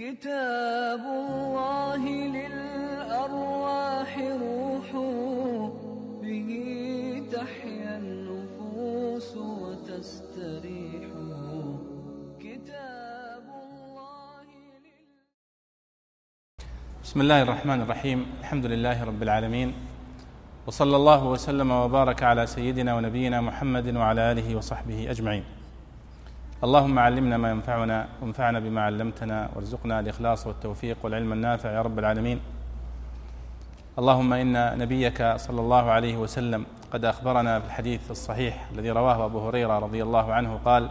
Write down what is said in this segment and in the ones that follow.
كتاب الله للأرواح روح به تحيا النفوس وتستريح. كتاب الله لل... بسم الله الرحمن الرحيم. الحمد لله رب العالمين. وصلى الله وسلم وبارك على سيدنا ونبينا محمد وعلى آله وصحبه أجمعين. اللهم علمنا ما ينفعنا وانفعنا بما علمتنا وارزقنا الإخلاص والتوفيق والعلم النافع يا رب العالمين. اللهم إن نبيك صلى الله عليه وسلم قد أخبرنا في الحديث الصحيح الذي رواه أبو هريرة رضي الله عنه قال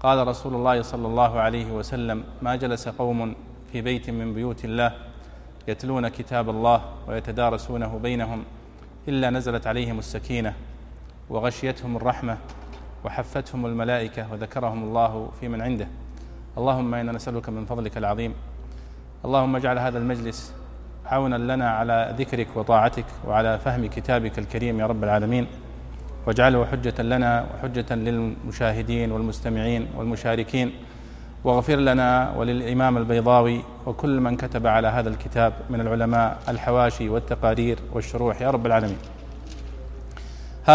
قال رسول الله صلى الله عليه وسلم ما جلس قوم في بيت من بيوت الله يتلون كتاب الله ويتدارسونه بينهم إلا نزلت عليهم السكينة وغشيتهم الرحمة وحفتهم الملائكة وذكرهم الله في من عنده. اللهم إنا نسألك من فضلك العظيم. اللهم اجعل هذا المجلس عونا لنا على ذكرك وطاعتك وعلى فهم كتابك الكريم يا رب العالمين. واجعله حجة لنا وحجة للمشاهدين والمستمعين والمشاركين. واغفر لنا وللإمام البيضاوي وكل من كتب على هذا الكتاب من العلماء الحواشي والتقارير والشروح يا رب العالمين.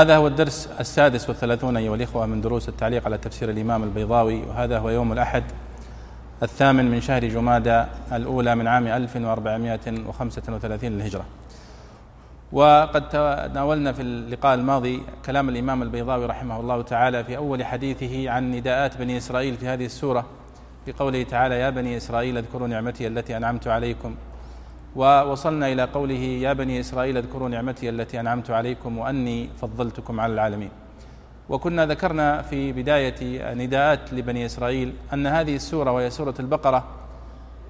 هذا هو الدرس السادس والثلاثون أيها الإخوة من دروس التعليق على تفسير الإمام البيضاوي وهذا هو يوم الأحد الثامن من شهر جمادى الأولى من عام 1435 للهجرة. وقد تناولنا في اللقاء الماضي كلام الإمام البيضاوي رحمه الله تعالى في أول حديثه عن نداءات بني إسرائيل في هذه السورة في قوله تعالى يا بني إسرائيل اذكروا نعمتي التي أنعمت عليكم ووصلنا إلى قوله يا بني إسرائيل اذكروا نعمتي التي أنعمت عليكم وأني فضلتكم على العالمين. وكنا ذكرنا في بداية نداءات لبني إسرائيل أن هذه السورة وهي سورة البقرة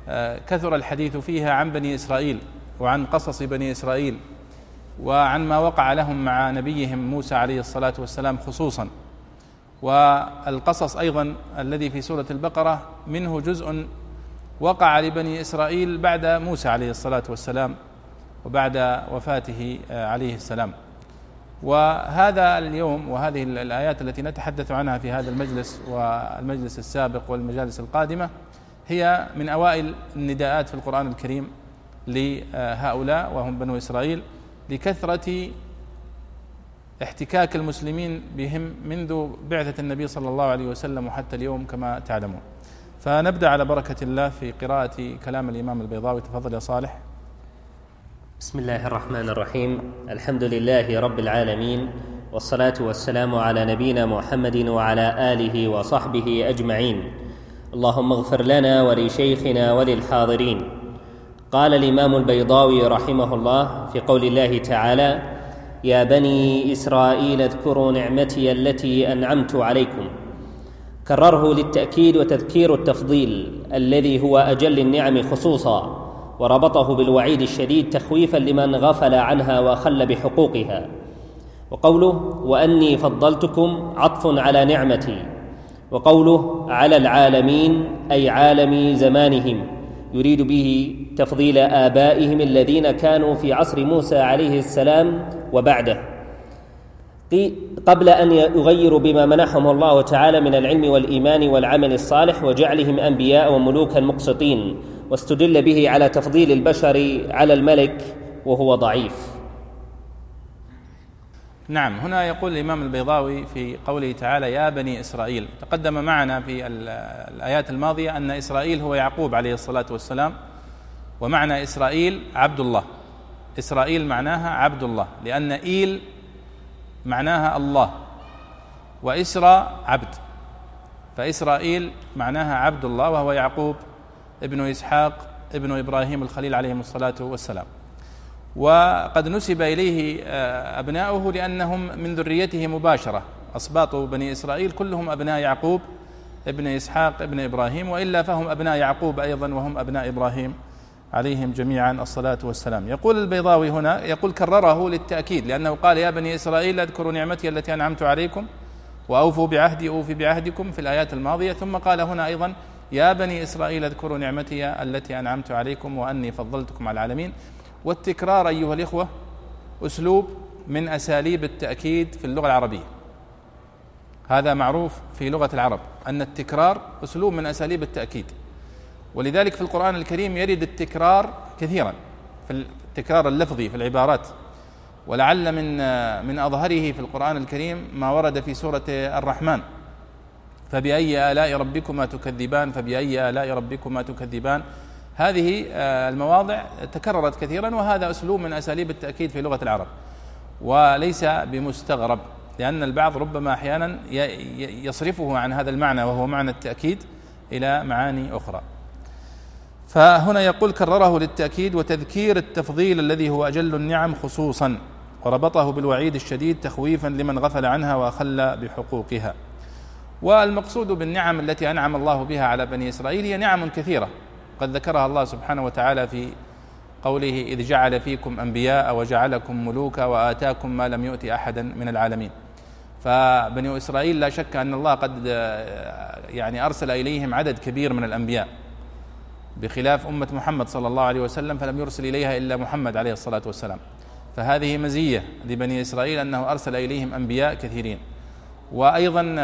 آه، كثر الحديث فيها عن بني إسرائيل وعن قصص بني إسرائيل وعن ما وقع لهم مع نبيهم موسى عليه الصلاة والسلام خصوصا. والقصص أيضا الذي في سورة البقرة منه جزء وقع لبني إسرائيل بعد موسى عليه الصلاة والسلام وبعد وفاته آه، عليه السلام. وهذا اليوم وهذه الآيات التي نتحدث عنها في هذا المجلس والمجلس السابق والمجالس القادمة هي من أوائل النداءات في القرآن الكريم لهؤلاء وهم بنو إسرائيل لكثرة احتكاك المسلمين بهم منذ بعثة النبي صلى الله عليه وسلم وحتى اليوم كما تعلمون. فنبدأ على بركة الله في قراءة كلام الإمام البيضاوي. تفضل يا صالح. بسم الله الرحمن الرحيم. الحمد لله رب العالمين والصلاة والسلام على نبينا محمد وعلى آله وصحبه أجمعين. اللهم اغفر لنا ولشيخنا وللحاضرين. قال الإمام البيضاوي رحمه الله في قول الله تعالى يا بني إسرائيل اذكروا نعمتي التي أنعمت عليكم كرره للتأكيد وتذكير التفضيل الذي هو أجل النعم خصوصا وربطه بالوعيد الشديد تخويفا لمن غفل عنها واخل بحقوقها. وقوله وأني فضلتكم عطف على نعمتي وقوله على العالمين أي عالم زمانهم يريد به تفضيل آبائهم الذين كانوا في عصر موسى عليه السلام وبعده. قبل أن يغيروا بما منحهم الله تعالى من العلم والإيمان والعمل الصالح وجعلهم أنبياء وملوكا مقسطين واستدل به على تفضيل البشر على الملك وهو ضعيف. نعم هنا يقول الإمام البيضاوي في قوله تعالى يا بني إسرائيل. تقدم معنا في الآيات الماضية أن إسرائيل هو يعقوب عليه الصلاة والسلام ومعنى إسرائيل عبد الله. إسرائيل معناها عبد الله لأن إيل معناها الله. وإسرى عبد. فإسرائيل معناها عبد الله وهو يعقوب ابن إسحاق ابن إبراهيم الخليل عليهم الصلاة والسلام. وقد نسب إليه آه، أبناؤه لأنهم من ذريته مباشرة. أصباط بني إسرائيل كلهم أبناء يعقوب ابن إسحاق ابن إبراهيم وإلا فهم أبناء يعقوب أيضا وهم أبناء إبراهيم. عليهم جميعا الصلاة والسلام. يقول البيضاوي هنا يقول كرره للتأكيد لأنه قال يا بني إسرائيل أذكروا نعمتي التي أنعمت عليكم وأوفوا بعهدي أوفي بعهدكم في الآيات الماضية. ثم قال هنا أيضا يا بني إسرائيل أذكروا نعمتي التي أنعمت عليكم وأني فضلتكم على العالمين. والتكرار أيها الإخوة أسلوب من أساليب التأكيد في اللغة العربية. هذا معروف في لغة العرب أن التكرار أسلوب من أساليب التأكيد. ولذلك في القرآن الكريم يرد التكرار كثيرا في التكرار اللفظي في العبارات. ولعل من من أظهره في القرآن الكريم ما ورد في سورة الرحمن. فبأي آلاء ربكما تكذبان؟ فبأي آلاء ربكما تكذبان؟ هذه آه، المواضع تكررت كثيرا وهذا أسلوب من أساليب التأكيد في لغة العرب. وليس بمستغرب لأن البعض ربما أحيانا يصرفه عن هذا المعنى وهو معنى التأكيد إلى معاني أخرى. فهنا يقول كرره للتأكيد وتذكير التفضيل الذي هو أجل النعم خصوصا وربطه بالوعيد الشديد تخويفا لمن غفل عنها وأخل بحقوقها. والمقصود بالنعم التي أنعم الله بها على بني إسرائيل هي نعم كثيرة. قد ذكرها الله سبحانه وتعالى في قوله إذ جعل فيكم أنبياء وجعلكم ملوكا وآتاكم ما لم يؤت أحدا من العالمين. فبني إسرائيل لا شك أن الله قد يعني أرسل إليهم عدد كبير من الأنبياء. بخلاف أمة محمد صلى الله عليه وسلم فلم يرسل إليها إلا محمد عليه الصلاة والسلام. فهذه مزية لبني إسرائيل أنه أرسل إليهم أنبياء كثيرين. وأيضا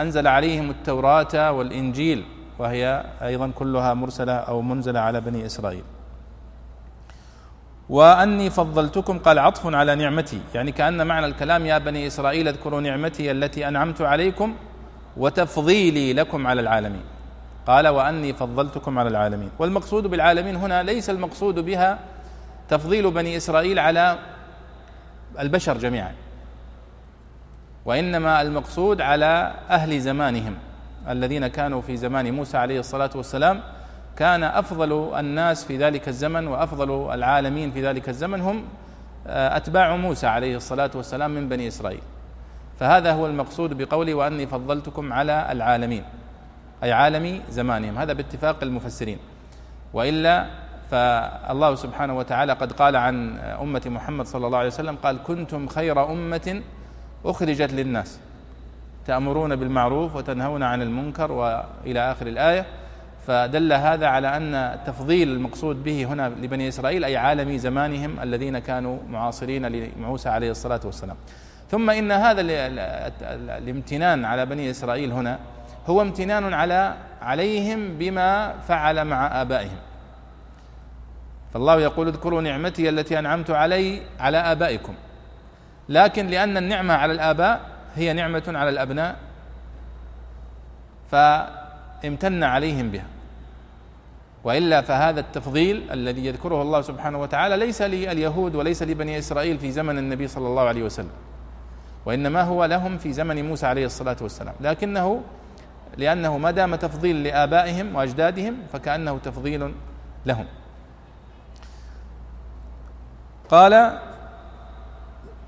أنزل عليهم التوراة والإنجيل وهي أيضا كلها مرسلة أو منزلة على بني إسرائيل. وأني فضلتكم قال عطف على نعمتي. يعني كأن معنى الكلام يا بني إسرائيل اذكروا نعمتي التي أنعمت عليكم وتفضيلي لكم على العالمين. قال وأني فضلتكم على العالمين. والمقصود بالعالمين هنا ليس المقصود بها تفضيل بني إسرائيل على البشر جميعا وإنما المقصود على أهل زمانهم الذين كانوا في زمان موسى عليه الصلاة والسلام. كان أفضل الناس في ذلك الزمن وأفضل العالمين في ذلك الزمن هم آه، أتباع موسى عليه الصلاة والسلام من بني إسرائيل. فهذا هو المقصود بقولي وأني فضلتكم على العالمين. أي عالم زمانهم. هذا باتفاق المفسرين. وإلا فالله سبحانه وتعالى قد قال عن أمة محمد صلى الله عليه وسلم قال كنتم خير أمة أخرجت للناس تأمرون بالمعروف وتنهون عن المنكر وإلى آخر الآية. فدل هذا على أن التفضيل المقصود به هنا لبني إسرائيل أي عالمي زمانهم الذين كانوا معاصرين لموسى عليه الصلاة والسلام. ثم إن هذا الامتنان على بني إسرائيل هنا هو امتنان على عليهم بما فعل مع آبائهم. فالله يقول اذكروا نعمتي التي أنعمت علي على آبائكم. لكن لأن النعمة على الآباء هي نعمة على الأبناء فامتن عليهم بها. وإلا فهذا التفضيل الذي يذكره الله سبحانه وتعالى ليس لليهود وليس لبني إسرائيل في زمن النبي صلى الله عليه وسلم وإنما هو لهم في زمن موسى عليه الصلاة والسلام. لكنه لأنه ما دام تفضيل لآبائهم وأجدادهم فكأنه تفضيل لهم. قال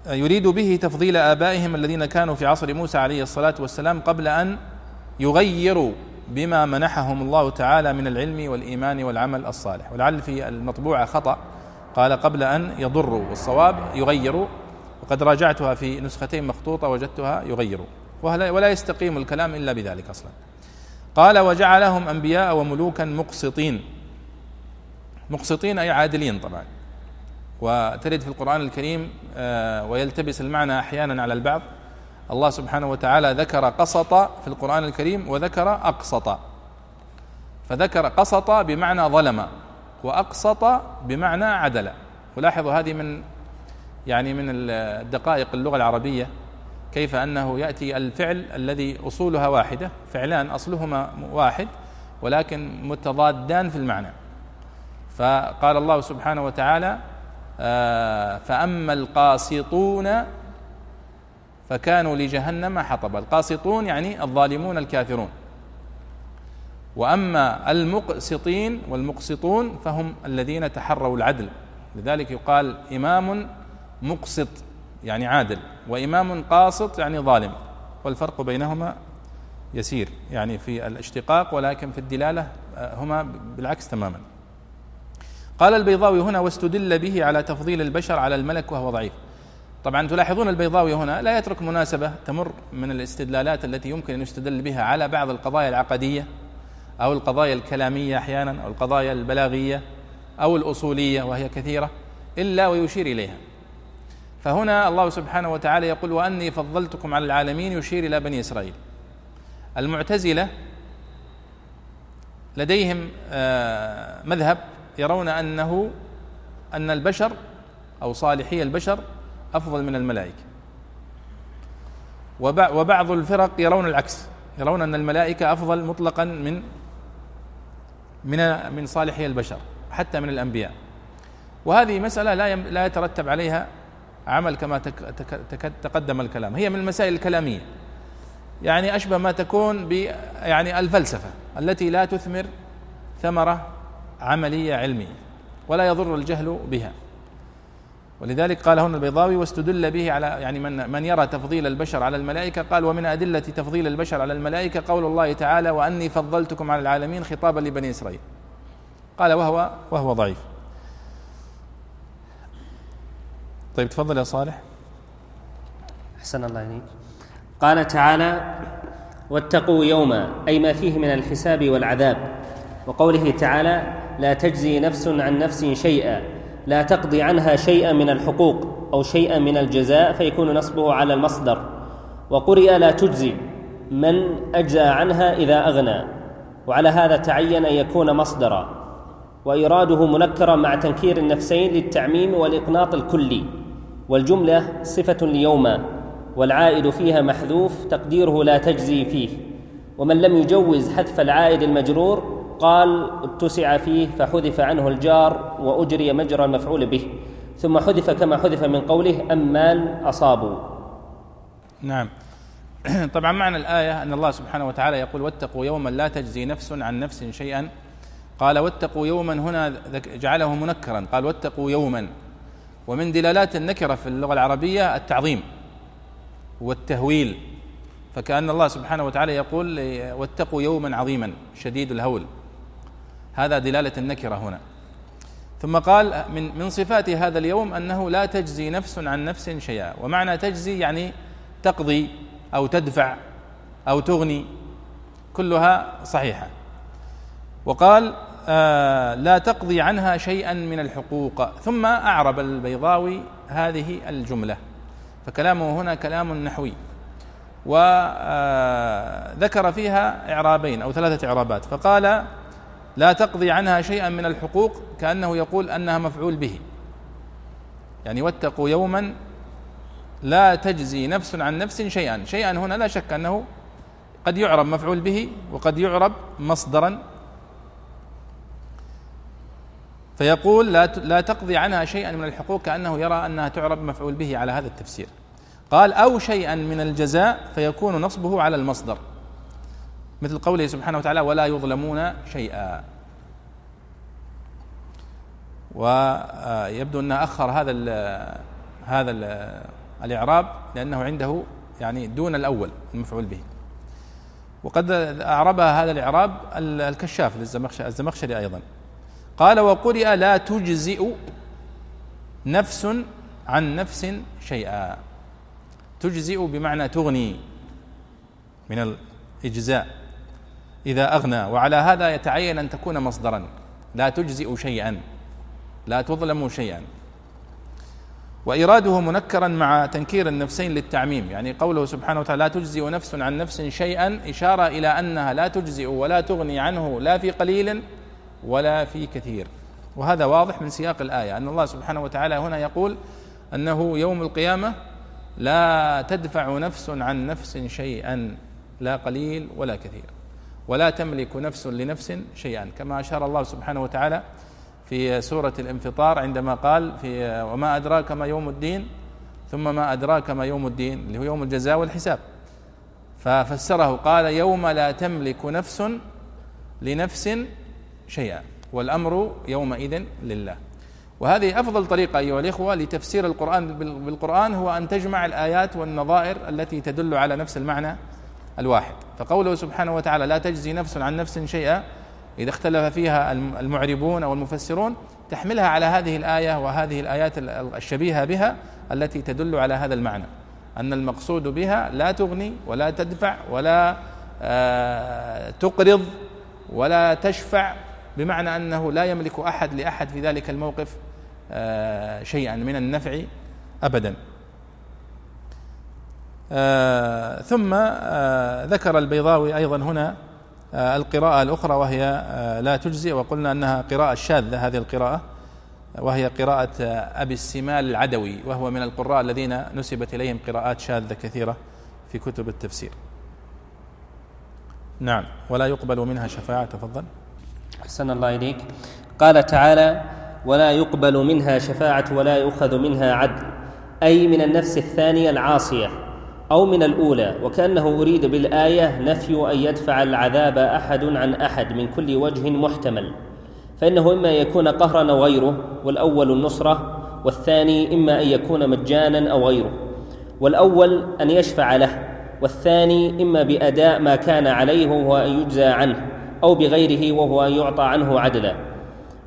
يريد به تفضيل آبائهم الذين كانوا في عصر موسى عليه الصلاة والسلام قبل أن يغيروا بما منحهم الله تعالى من العلم والإيمان والعمل الصالح. ولعل في المطبوعه خطأ. قال قبل أن يضروا والصواب يغيروا. وقد راجعتها في نسختين مخطوطة وجدتها يغيروا. ولا يستقيم الكلام إلا بذلك أصلا. قال وجعلهم أنبياء وملوكا مقسطين. مقسطين أي عادلين طبعا. وترد في القرآن الكريم آه، ويلتبس المعنى أحيانا على البعض. الله سبحانه وتعالى ذكر قسط في القرآن الكريم وذكر أقسط فذكر قسط بمعنى ظلم وأقسط بمعنى عدل. ولاحظوا هذه من يعني من الدقائق اللغة العربية. كيف أنه يأتي الفعل الذي أصولها واحدة. فعلان أصلهما واحد ولكن متضادان في المعنى. فقال الله سبحانه وتعالى آه، فأما القاسطون فكانوا لجهنم حطبا. القاسطون يعني الظالمون الكافرون. وأما المقسطين والمقسطون فهم الذين تحروا العدل. لذلك يقال إمام مقسط. يعني عادل وإمام قاسط يعني ظالم والفرق بينهما يسير يعني في الاشتقاق ولكن في الدلالة آه، هما بالعكس تماما. قال البيضاوي هنا واستدل به على تفضيل البشر على الملك وهو ضعيف. طبعا تلاحظون البيضاوي هنا لا يترك مناسبة تمر من الاستدلالات التي يمكن أن يستدل بها على بعض القضايا العقدية أو القضايا الكلامية أحيانا أو القضايا البلاغية أو الأصولية وهي كثيرة إلا ويشير إليها. فهنا الله سبحانه وتعالى يقول وأني فضلتكم على العالمين يشير إلى بني إسرائيل. المعتزلة لديهم آه، مذهب يرون أنه أن البشر أو صالحي البشر أفضل من الملائكة. وبعض الفرق يرون العكس يرون أن الملائكة أفضل مطلقا من من من صالحي البشر حتى من الأنبياء. وهذه مسألة لا لا يترتب عليها عمل كما تقدم الكلام. هي من المسائل الكلامية. يعني أشبه ما تكون ب يعني الفلسفة التي لا تثمر ثمرة عملية علمية ولا يضر الجهل بها. ولذلك قال هنا البيضاوي واستدل به على يعني من من يرى تفضيل البشر على الملائكة قال ومن أدلة تفضيل البشر على الملائكة قول الله تعالى وأني فضلتكم على العالمين خطابا لبني إسرائيل قال وهو وهو ضعيف طيب تفضل يا صالح. أحسن الله عليك قال تعالى واتقوا يوما أي ما فيه من الحساب والعذاب. وقوله تعالى لا تجزي نفس عن نفس شيئا لا تقضي عنها شيئا من الحقوق أو شيئا من الجزاء فيكون نصبه على المصدر. وقرئ لا تجزي من أجزى عنها إذا أغنى. وعلى هذا تعين أن يكون مصدرا. وايراده منكرا مع تنكير النفسين للتعميم والإقناط الكلي. والجملة صفة ليوما والعائد فيها محذوف تقديره لا تجزي فيه. ومن لم يجوز حذف العائد المجرور قال اتسع فيه فحذف عنه الجار وأجري مجرى المفعول به. ثم حذف كما حذف من قوله امال أصابوا. نعم. طبعا معنى الآية أن الله سبحانه وتعالى يقول واتقوا يوما لا تجزي نفس عن نفس شيئا. قال واتقوا يوما هنا جعله منكرا. قال واتقوا يوما. ومن دلالات النكرة في اللغة العربية التعظيم والتهويل. فكأن الله سبحانه وتعالى يقول واتقوا يوما عظيما شديد الهول. هذا دلالة النكرة هنا. ثم قال من من صفات هذا اليوم أنه لا تجزي نفس عن نفس شيئا. ومعنى تجزي يعني تقضي أو تدفع أو تغني كلها صحيحة. وقال لا تقضي عنها شيئا من الحقوق. ثم أعرب البيضاوي هذه الجملة. فكلامه هنا كلام نحوي. وذكر آه، فيها إعرابين أو ثلاثة إعرابات. فقال لا تقضي عنها شيئا من الحقوق كأنه يقول أنها مفعول به. يعني واتقوا يوما لا تجزي نفس عن نفس شيئا. شيئا هنا لا شك أنه قد يعرب مفعول به وقد يعرب مصدرا فيقول لا لا تقضي عنها شيئا من الحقوق كأنه يرى أنها تعرب مفعول به على هذا التفسير. قال أو شيئا من الجزاء فيكون نصبه على المصدر. مثل قوله سبحانه وتعالى ولا يظلمون شيئا. ويبدو أن أخر هذا ال هذا ال الإعراب لأنه عنده يعني دون الأول المفعول به. وقد أعربها هذا الإعراب الكشاف للزمخشري أيضا. قال وقرئ لا تجزئ نفس عن نفس شيئا. تجزئ بمعنى تغني من الإجزاء. إذا أغنى وعلى هذا يتعين أن تكون مصدرا. لا تجزئ شيئا. لا تظلم شيئا. وايراده منكرا مع تنكير النفسين للتعميم. يعني قوله سبحانه وتعالى لا تجزئ نفس عن نفس شيئا إشارة إلى أنها لا تجزئ ولا تغني عنه لا في قليل ولا في كثير. وهذا واضح من سياق الآية أن الله سبحانه وتعالى هنا يقول أنه يوم القيامة لا تدفع نفس عن نفس شيئا لا قليل ولا كثير. ولا تملك نفس لنفس شيئا. كما أشار الله سبحانه وتعالى في سورة الانفطار عندما قال في وما أدراك ما يوم الدين ثم ما أدراك ما يوم الدين اللي هو يوم الجزاء والحساب. ففسره قال يوم لا تملك نفس لنفس شيئا. والأمر يومئذ لله. وهذه أفضل طريقة أيها الإخوة لتفسير القرآن بالقرآن هو أن تجمع الآيات والنظائر التي تدل على نفس المعنى الواحد. فقوله سبحانه وتعالى لا تجزي نفس عن نفس شيئا إذا اختلف فيها المعربون أو المفسرون تحملها على هذه الآية وهذه الآيات الشبيهة بها التي تدل على هذا المعنى. أن المقصود بها لا تغني ولا تدفع ولا آه، تقرض ولا تشفع بمعنى أنه لا يملك أحد لأحد في ذلك الموقف آه، شيئا من النفع ابدا. آه، ثم آه، ذكر البيضاوي أيضا هنا القراءة الأخرى وهي لا تجزي وقلنا أنها قراءة شاذة هذه القراءة وهي قراءة أبي السمال العدوي وهو من القراء الذين نسبت إليهم قراءات شاذة كثيرة في كتب التفسير. نعم ولا يقبل منها شفاعة تفضل. أحسن الله إليك. قال تعالى ولا يقبل منها شفاعة ولا يؤخذ منها عدل. أي من النفس الثانية العاصية أو من الأولى. وكأنه أريد بالآية نفي أن يدفع العذاب أحد عن أحد من كل وجه محتمل. فإنه إما أن يكون قهرا أو غيره والأول النصرة والثاني إما أن يكون مجانا أو غيره. والأول أن يشفع له والثاني إما بأداء ما كان عليه وهو أن يجزى عنه. أو بغيره وهو أن يعطى عنه عدلا.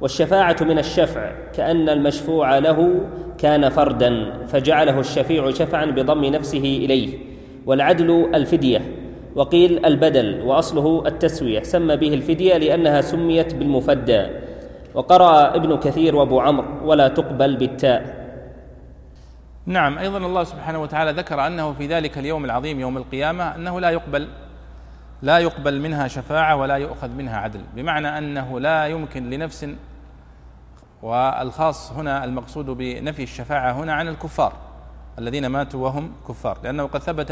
والشفاعة من الشفع كأن المشفوع له كان فردا فجعله الشفيع شفعا بضم نفسه إليه. والعدل الفدية وقيل البدل وأصله التسوية سمى به الفدية لأنها سميت بالمفدى. وقرأ ابن كثير وأبو عمرو ولا تقبل بالتاء نعم أيضا الله سبحانه وتعالى ذكر أنه في ذلك اليوم العظيم يوم القيامة أنه لا يقبل. لا يقبل منها شفاعة ولا يؤخذ منها عدل. بمعنى أنه لا يمكن لنفس والخاص هنا المقصود بنفي الشفاعة هنا عن الكفار الذين ماتوا وهم كفار. لأنه قد ثبت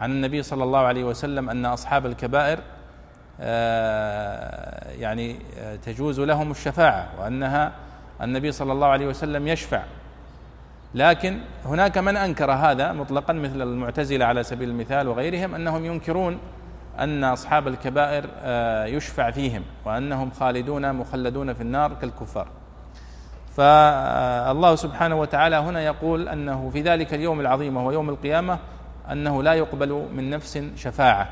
عن النبي صلى الله عليه وسلم أن أصحاب الكبائر آه، يعني آه، تجوز لهم الشفاعة وأنها النبي صلى الله عليه وسلم يشفع. لكن هناك من أنكر هذا مطلقا مثل المعتزلة على سبيل المثال وغيرهم أنهم ينكرون أن أصحاب الكبائر آه، يشفع فيهم وأنهم خالدون مخلدون في النار كالكفار. فالله سبحانه وتعالى هنا يقول أنه في ذلك اليوم العظيم وهو يوم القيامة أنه لا يقبل من نفس شفاعة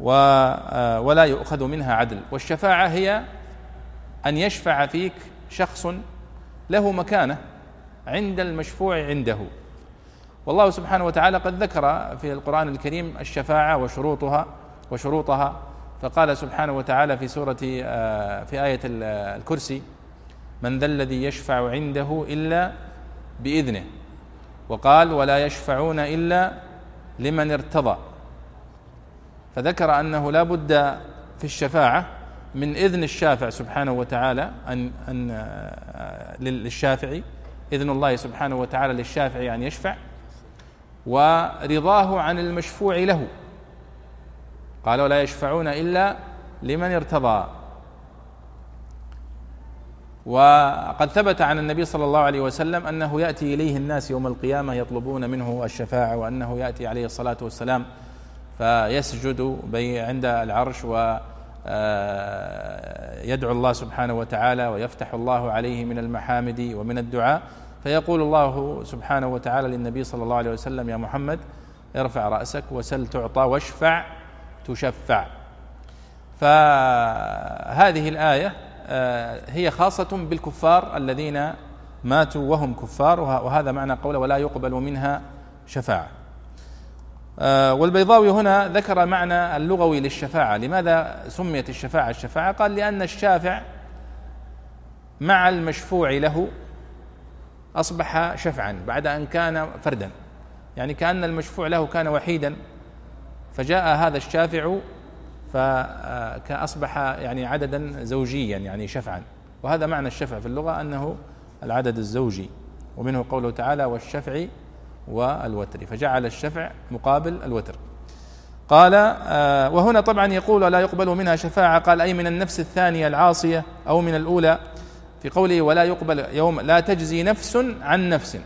آه، ولا يؤخذ منها عدل. والشفاعة هي أن يشفع فيك شخص له مكانة عند المشفوع عنده. والله سبحانه وتعالى قد ذكر في القرآن الكريم الشفاعة وشروطها وشروطها فقال سبحانه وتعالى في سورة آه، في آية الكرسي من ذا الذي يشفع عنده إلا بإذنه وقال ولا يشفعون إلا لمن ارتضى فذكر أنه لا بد في الشفاعة من إذن الشافع سبحانه وتعالى أن أن آه، للشافعي إذن الله سبحانه وتعالى للشافع أن يشفع. ورضاه عن المشفوع له. قال ولا يشفعون إلا لمن ارتضى. وقد ثبت عن النبي صلى الله عليه وسلم أنه يأتي إليه الناس يوم القيامة يطلبون منه الشفاعة وأنه يأتي عليه الصلاة والسلام فيسجد عند العرش و آه، يدعو الله سبحانه وتعالى ويفتح الله عليه من المحامد ومن الدعاء. فيقول الله سبحانه وتعالى للنبي صلى الله عليه وسلم يا محمد ارفع رأسك وسل تعطى واشفع تشفع. فهذه الآية آه، هي خاصة بالكفار الذين ماتوا وهم كفار وهذا معنى قوله ولا يقبل منها شفاعة. آه، والبيضاوي هنا ذكر المعنى اللغوي للشفاعة. لماذا سميت الشفاعة الشفاعة؟ قال لأن الشافع مع المشفوع له أصبح شفعا بعد أن كان فردا. يعني كأن المشفوع له كان وحيدا. فجاء هذا الشافع فأصبح يعني عددا زوجيا يعني شفعا. وهذا معنى الشفع في اللغة أنه العدد الزوجي. ومنه قوله تعالى والشفع والوتر. فجعل الشفع مقابل الوتر. قال آه وهنا طبعا يقول لا يقبل منها شفاعة. قال أي من النفس الثانية العاصية أو من الأولى في قوله ولا يقبل يوم لا تجزي نفس عن نفس.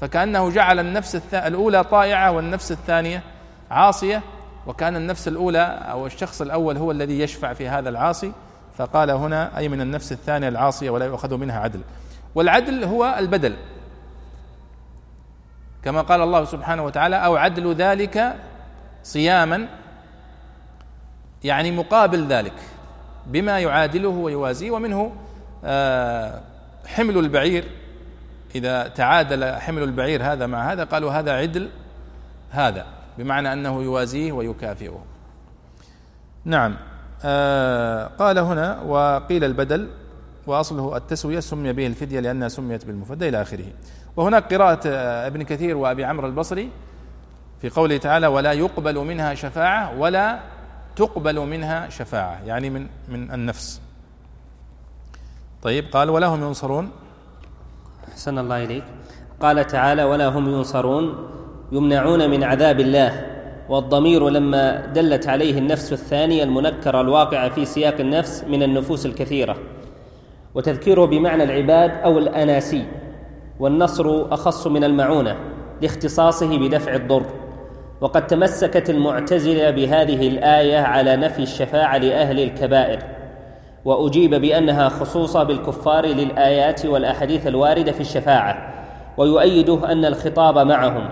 فكأنه جعل النفس الأولى طائعة والنفس الثانية عاصية. وكأن النفس الأولى أو الشخص الأول هو الذي يشفع في هذا العاصي. فقال هنا أي من النفس الثانية العاصية ولا يؤخذ منها عدل. والعدل هو البدل. كما قال الله سبحانه وتعالى أو عدل ذلك صياما يعني مقابل ذلك بما يعادله ويوازيه. ومنه حمل البعير. إذا تعادل حمل البعير هذا مع هذا قالوا هذا عدل هذا بمعنى أنه يوازيه ويكافئه. نعم. آه قال هنا وقيل البدل وأصله التسوية سمي به الفدية لأنها سميت بالمفدى إلى آخره. وهناك قراءة آه، ابن كثير وأبي عمرو البصري في قوله تعالى ولا يقبل منها شفاعة ولا تقبل منها شفاعة. يعني من من النفس. طيب قال ولا هم ينصرون؟ أحسن الله إليك. قال تعالى ولا هم ينصرون يمنعون من عذاب الله والضمير لما دلت عليه النفس الثانية المنكرة الواقعة في سياق النفس من النفوس الكثيرة. وتذكيره بمعنى العباد أو الأناسي والنصر أخص من المعونة لاختصاصه بدفع الضر. وقد تمسكت المعتزلة بهذه الآية على نفي الشفاعة لأهل الكبائر. وأجيب بأنها خصوصة بالكفار للآيات والأحاديث الواردة في الشفاعة ويؤيده أن الخطاب معهم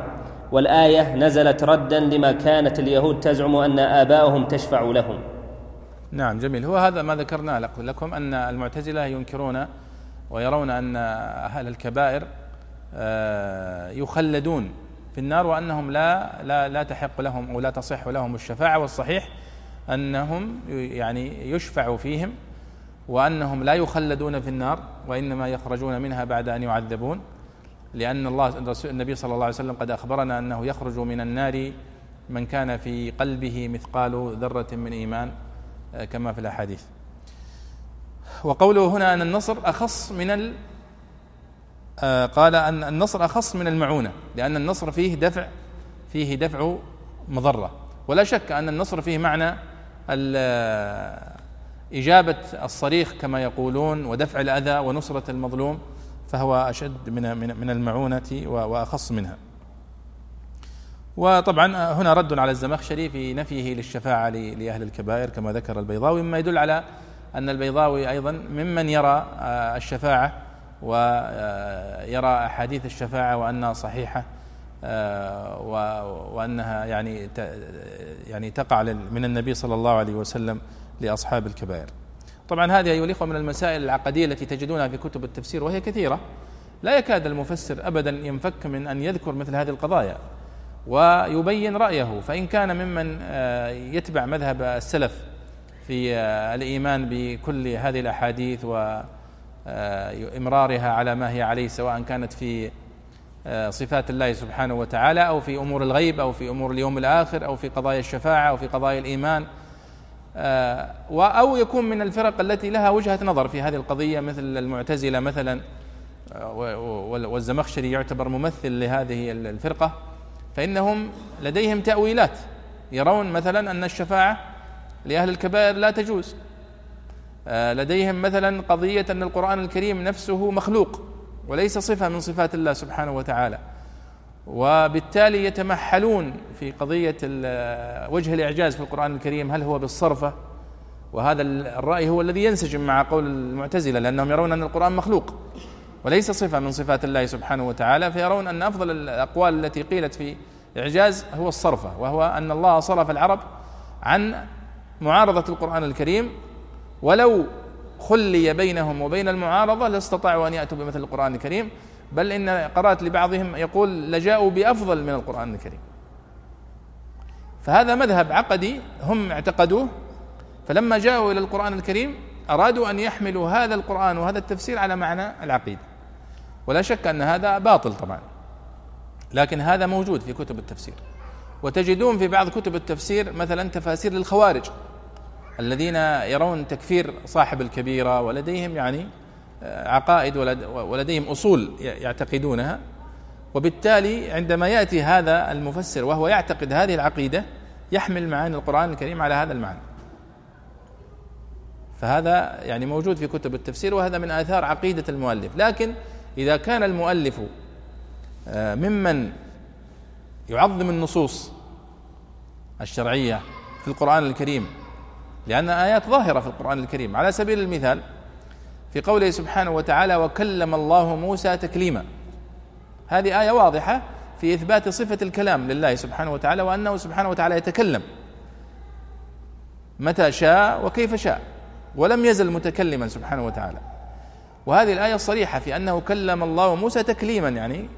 والآية نزلت ردا لما كانت اليهود تزعم أن آباءهم تشفع لهم. نعم جميل. هو هذا ما ذكرنا لكم أن المعتزلة ينكرون ويرون أن أهل الكبائر آه، يخلدون في النار وأنهم لا لا لا تحق لهم أو لا تصح لهم الشفاعة والصحيح أنهم يعني يشفع فيهم وأنهم لا يخلدون في النار وإنما يخرجون منها بعد أن يعذبون لأن الله النبي صلى الله عليه وسلم قد أخبرنا أنه يخرج من النار من كان في قلبه مثقال ذرة من إيمان آه، كما في الأحاديث. وقوله هنا أن النصر أخص من ال آه، قال أن النصر أخص من المعونة لأن النصر فيه دفع فيه دفع مضرة. ولا شك أن النصر فيه معنى إجابة الصريخ كما يقولون ودفع الأذى ونصرة المظلوم فهو أشد من من المعونة وأخص منها. وطبعا هنا رد على الزمخشري في نفيه للشفاعة لأهل الكبائر كما ذكر البيضاوي مما يدل على أن البيضاوي أيضا ممن يرى الشفاعة ويرى أحاديث الشفاعة وأنها صحيحة وأنها يعني يعني تقع من النبي صلى الله عليه وسلم لأصحاب الكبائر. طبعا هذه أيها الإخوة من المسائل العقدية التي تجدونها في كتب التفسير وهي كثيرة. لا يكاد المفسر أبدا ينفك من أن يذكر مثل هذه القضايا ويبين رأيه. فإن كان ممن آه، يتبع مذهب السلف في آه، الإيمان بكل هذه الأحاديث وإمرارها على ما هي عليه سواء كانت في آه، صفات الله سبحانه وتعالى أو في أمور الغيب أو في أمور اليوم الآخر أو في قضايا الشفاعة أو في قضايا الإيمان آه، أو يكون من الفرق التي لها وجهة نظر في هذه القضية مثل المعتزلة مثلا آه، والزمخشري يعتبر ممثل لهذه الفرقة فإنهم لديهم تأويلات يرون مثلا أن الشفاعة لأهل الكبائر لا تجوز. آه، لديهم مثلا قضية أن القرآن الكريم نفسه مخلوق وليس صفة من صفات الله سبحانه وتعالى. وبالتالي يتمحلون في قضية وجه الإعجاز في القرآن الكريم هل هو بالصرفة؟ وهذا الرأي هو الذي ينسجم مع قول المعتزلة لأنهم يرون أن القرآن مخلوق وليس صفة من صفات الله سبحانه وتعالى فيرون أن أفضل الأقوال التي قيلت في إعجاز هو الصرفة وهو أن الله صرف العرب عن معارضة القرآن الكريم ولو خلي بينهم وبين المعارضة لاستطاعوا أن يأتوا بمثل القرآن الكريم. بل إن قرأت لبعضهم يقول لجاءوا بأفضل من القرآن الكريم. فهذا مذهب عقدي هم اعتقدوه فلما جاءوا إلى القرآن الكريم أرادوا أن يحملوا هذا القرآن وهذا التفسير على معنى العقيدة. ولا شك أن هذا باطل طبعا لكن هذا موجود في كتب التفسير. وتجدون في بعض كتب التفسير مثلا تفاسير للخوارج الذين يرون تكفير صاحب الكبيرة ولديهم يعني عقائد ولديهم أصول يعتقدونها وبالتالي عندما يأتي هذا المفسر وهو يعتقد هذه العقيدة يحمل معاني القرآن الكريم على هذا المعنى. فهذا يعني موجود في كتب التفسير وهذا من آثار عقيدة المؤلف. لكن إذا كان المؤلف آه، ممن يعظم النصوص الشرعية في القرآن الكريم لأن آيات ظاهرة في القرآن الكريم. على سبيل المثال في قوله سبحانه وتعالى وكلم الله موسى تكليما. هذه آية واضحة في إثبات صفة الكلام لله سبحانه وتعالى وأنه سبحانه وتعالى يتكلم. متى شاء وكيف شاء. ولم يزل متكلما سبحانه وتعالى. وهذه الآية صريحة في أنه كلم الله موسى تكليما يعني.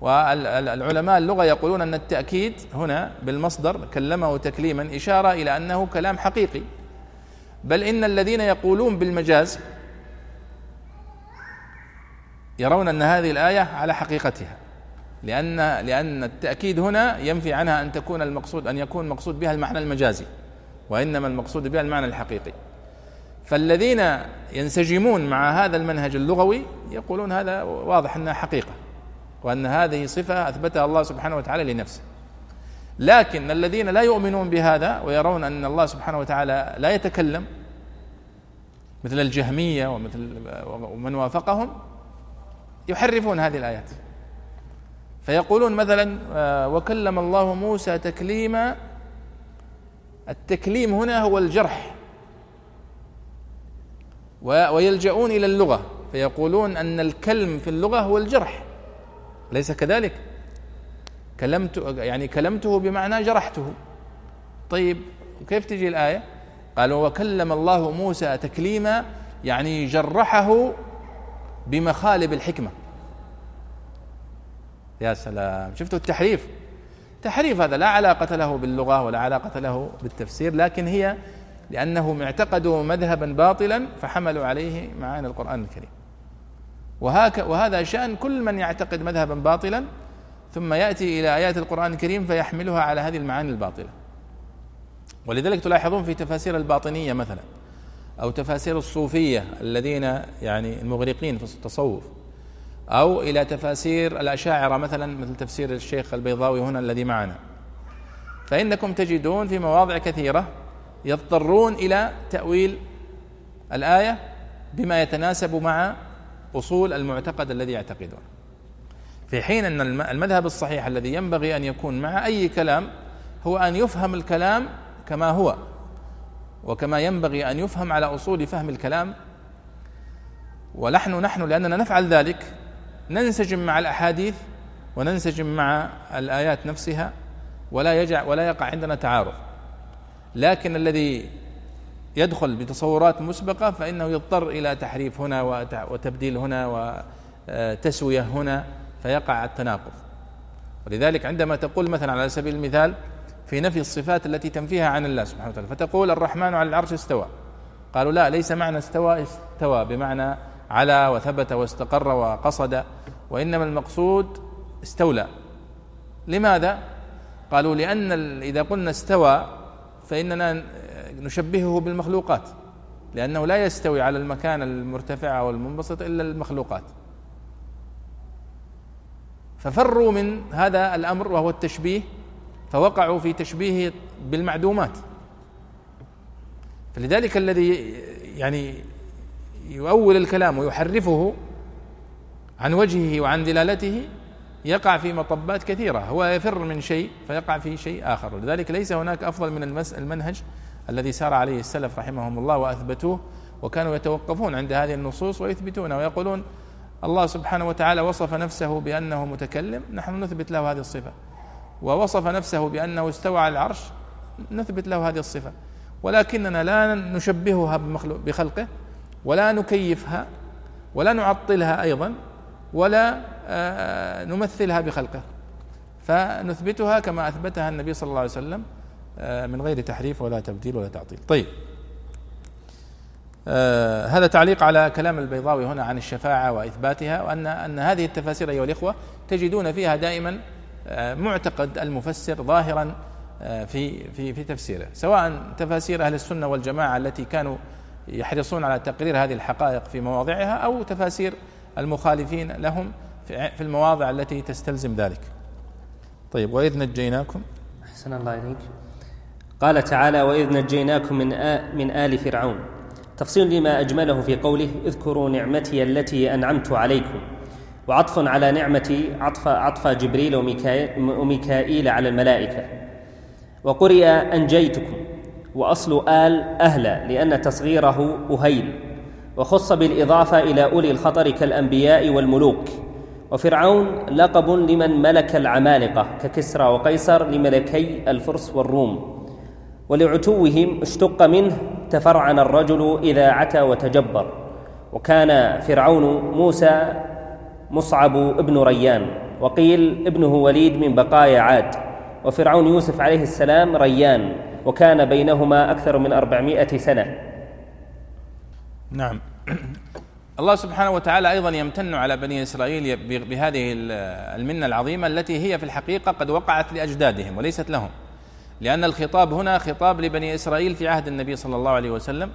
والعلماء اللغة يقولون أن التأكيد هنا بالمصدر كلمه تكليما إشارة إلى أنه كلام حقيقي. بل إن الذين يقولون بالمجاز يرون أن هذه الآية على حقيقتها. لأن لأن التأكيد هنا ينفي عنها أن تكون المقصود أن يكون مقصود بها المعنى المجازي وإنما المقصود بها المعنى الحقيقي. فالذين ينسجمون مع هذا المنهج اللغوي يقولون هذا واضح أنها حقيقة وأن هذه صفة أثبتها الله سبحانه وتعالى لنفسه. لكن الذين لا يؤمنون بهذا ويرون أن الله سبحانه وتعالى لا يتكلم مثل الجهمية ومثل ومن وافقهم يحرفون هذه الآيات. فيقولون مثلا آه، وكلم الله موسى تكليما. التكليم هنا هو الجرح. ويلجؤون إلى اللغة. فيقولون أن الكلم في اللغة هو الجرح. ليس كذلك؟ كلمت يعني كلمته بمعنى جرحته. طيب كيف تجي الآية؟ قالوا وكلم الله موسى تكليما يعني جرحه بمخالب الحكمة. يا سلام. شفتوا التحريف؟ تحريف هذا لا علاقة له باللغة ولا علاقة له بالتفسير لكن هي لأنهم اعتقدوا مذهبا باطلا فحملوا عليه معاني القرآن الكريم. وهك وهذا شأن كل من يعتقد مذهبا باطلا ثم يأتي إلى آيات القرآن الكريم فيحملها على هذه المعاني الباطلة. ولذلك تلاحظون في تفاسير الباطنية مثلا أو تفاسير الصوفية الذين يعني المغرقين في التصوف أو إلى تفاسير الأشاعرة مثلا مثل تفسير الشيخ البيضاوي هنا الذي معنا. فإنكم تجدون في مواضع كثيرة يضطرون إلى تأويل الآية بما يتناسب مع أصول المعتقد الذي يعتقدون. في حين أن المذهب الصحيح الذي ينبغي أن يكون مع أي كلام هو أن يفهم الكلام كما هو. وكما ينبغي أن يفهم على أصول فهم الكلام. ونحن نحن لأننا نفعل ذلك ننسجم مع الأحاديث وننسجم مع الآيات نفسها ولا يجع ولا يقع عندنا تعارض. لكن الذي يدخل بتصورات مسبقة فإنه يضطر إلى تحريف هنا وتبديل هنا وتسويه هنا فيقع التناقض. ولذلك عندما تقول مثلا على سبيل المثال في نفي الصفات التي تنفيها عن الله سبحانه وتعالى. فتقول الرحمن على العرش استوى. قالوا لا ليس معنى استوى استوى بمعنى علا وثبت واستقر وقصد وإنما المقصود استولى. لماذا؟ قالوا لأن إذا قلنا استوى فإننا نشبهه بالمخلوقات لأنه لا يستوي على المكان المرتفع أو المنبسط إلا المخلوقات. ففروا من هذا الأمر وهو التشبيه فوقعوا في تشبيه بالمعدومات. فلذلك الذي يعني يؤول الكلام ويحرفه عن وجهه وعن دلالته يقع في مطبات كثيرة. هو يفر من شيء فيقع في شيء آخر. لذلك ليس هناك أفضل من المنهج الذي سار عليه السلف رحمهم الله وأثبتوه وكانوا يتوقفون عند هذه النصوص ويثبتونها ويقولون الله سبحانه وتعالى وصف نفسه بأنه متكلم نحن نثبت له هذه الصفة. ووصف نفسه بأنه استوى على العرش نثبت له هذه الصفة. ولكننا لا نشبهها بخلقه ولا نكيفها ولا نعطلها أيضا ولا آه، نمثلها بخلقه. فنثبتها كما أثبتها النبي صلى الله عليه وسلم آه، من غير تحريف ولا تبديل ولا تعطيل. طيب. آه هذا تعليق على كلام البيضاوي هنا عن الشفاعة وإثباتها وأن أن هذه التفاسير أيها الإخوة تجدون فيها دائما آه معتقد المفسر ظاهرا آه في في في تفسيره سواء تفاسير أهل السنة والجماعة التي كانوا يحرصون على تقرير هذه الحقائق في مواضعها أو تفاسير المخالفين لهم في المواضع التي تستلزم ذلك. طيب وإذ نجيناكم أحسن الله إليك. قال تعالى وإذ نجيناكم من من آل فرعون تفصيل لما أجمله في قوله اذكروا نعمتي التي أنعمت عليكم وعطف على نعمتي عطف عطف جبريل وميكائيل على الملائكة. وقرئ أنجيتكم وأصل آل أهلا لأن تصغيره أهيل. وخص بالإضافة إلى أولي الخطر كالأنبياء والملوك. وفرعون لقب لمن ملك العمالقة ككسرى وقيصر لملكي الفرس والروم. ولعتوهم اشتق منه تفرعن الرجل إذا عتى وتجبر. وكان فرعون موسى مصعب ابن ريان وقيل ابنه وليد من بقايا عاد وفرعون يوسف عليه السلام ريان وكان بينهما أكثر من أربعمائة سنة. نعم. الله سبحانه وتعالى أيضا يمتن على بني إسرائيل بهذه المنة العظيمة التي هي في الحقيقة قد وقعت لأجدادهم وليست لهم. لأن الخطاب هنا خطاب لبني إسرائيل في عهد النبي صلى الله عليه وسلم.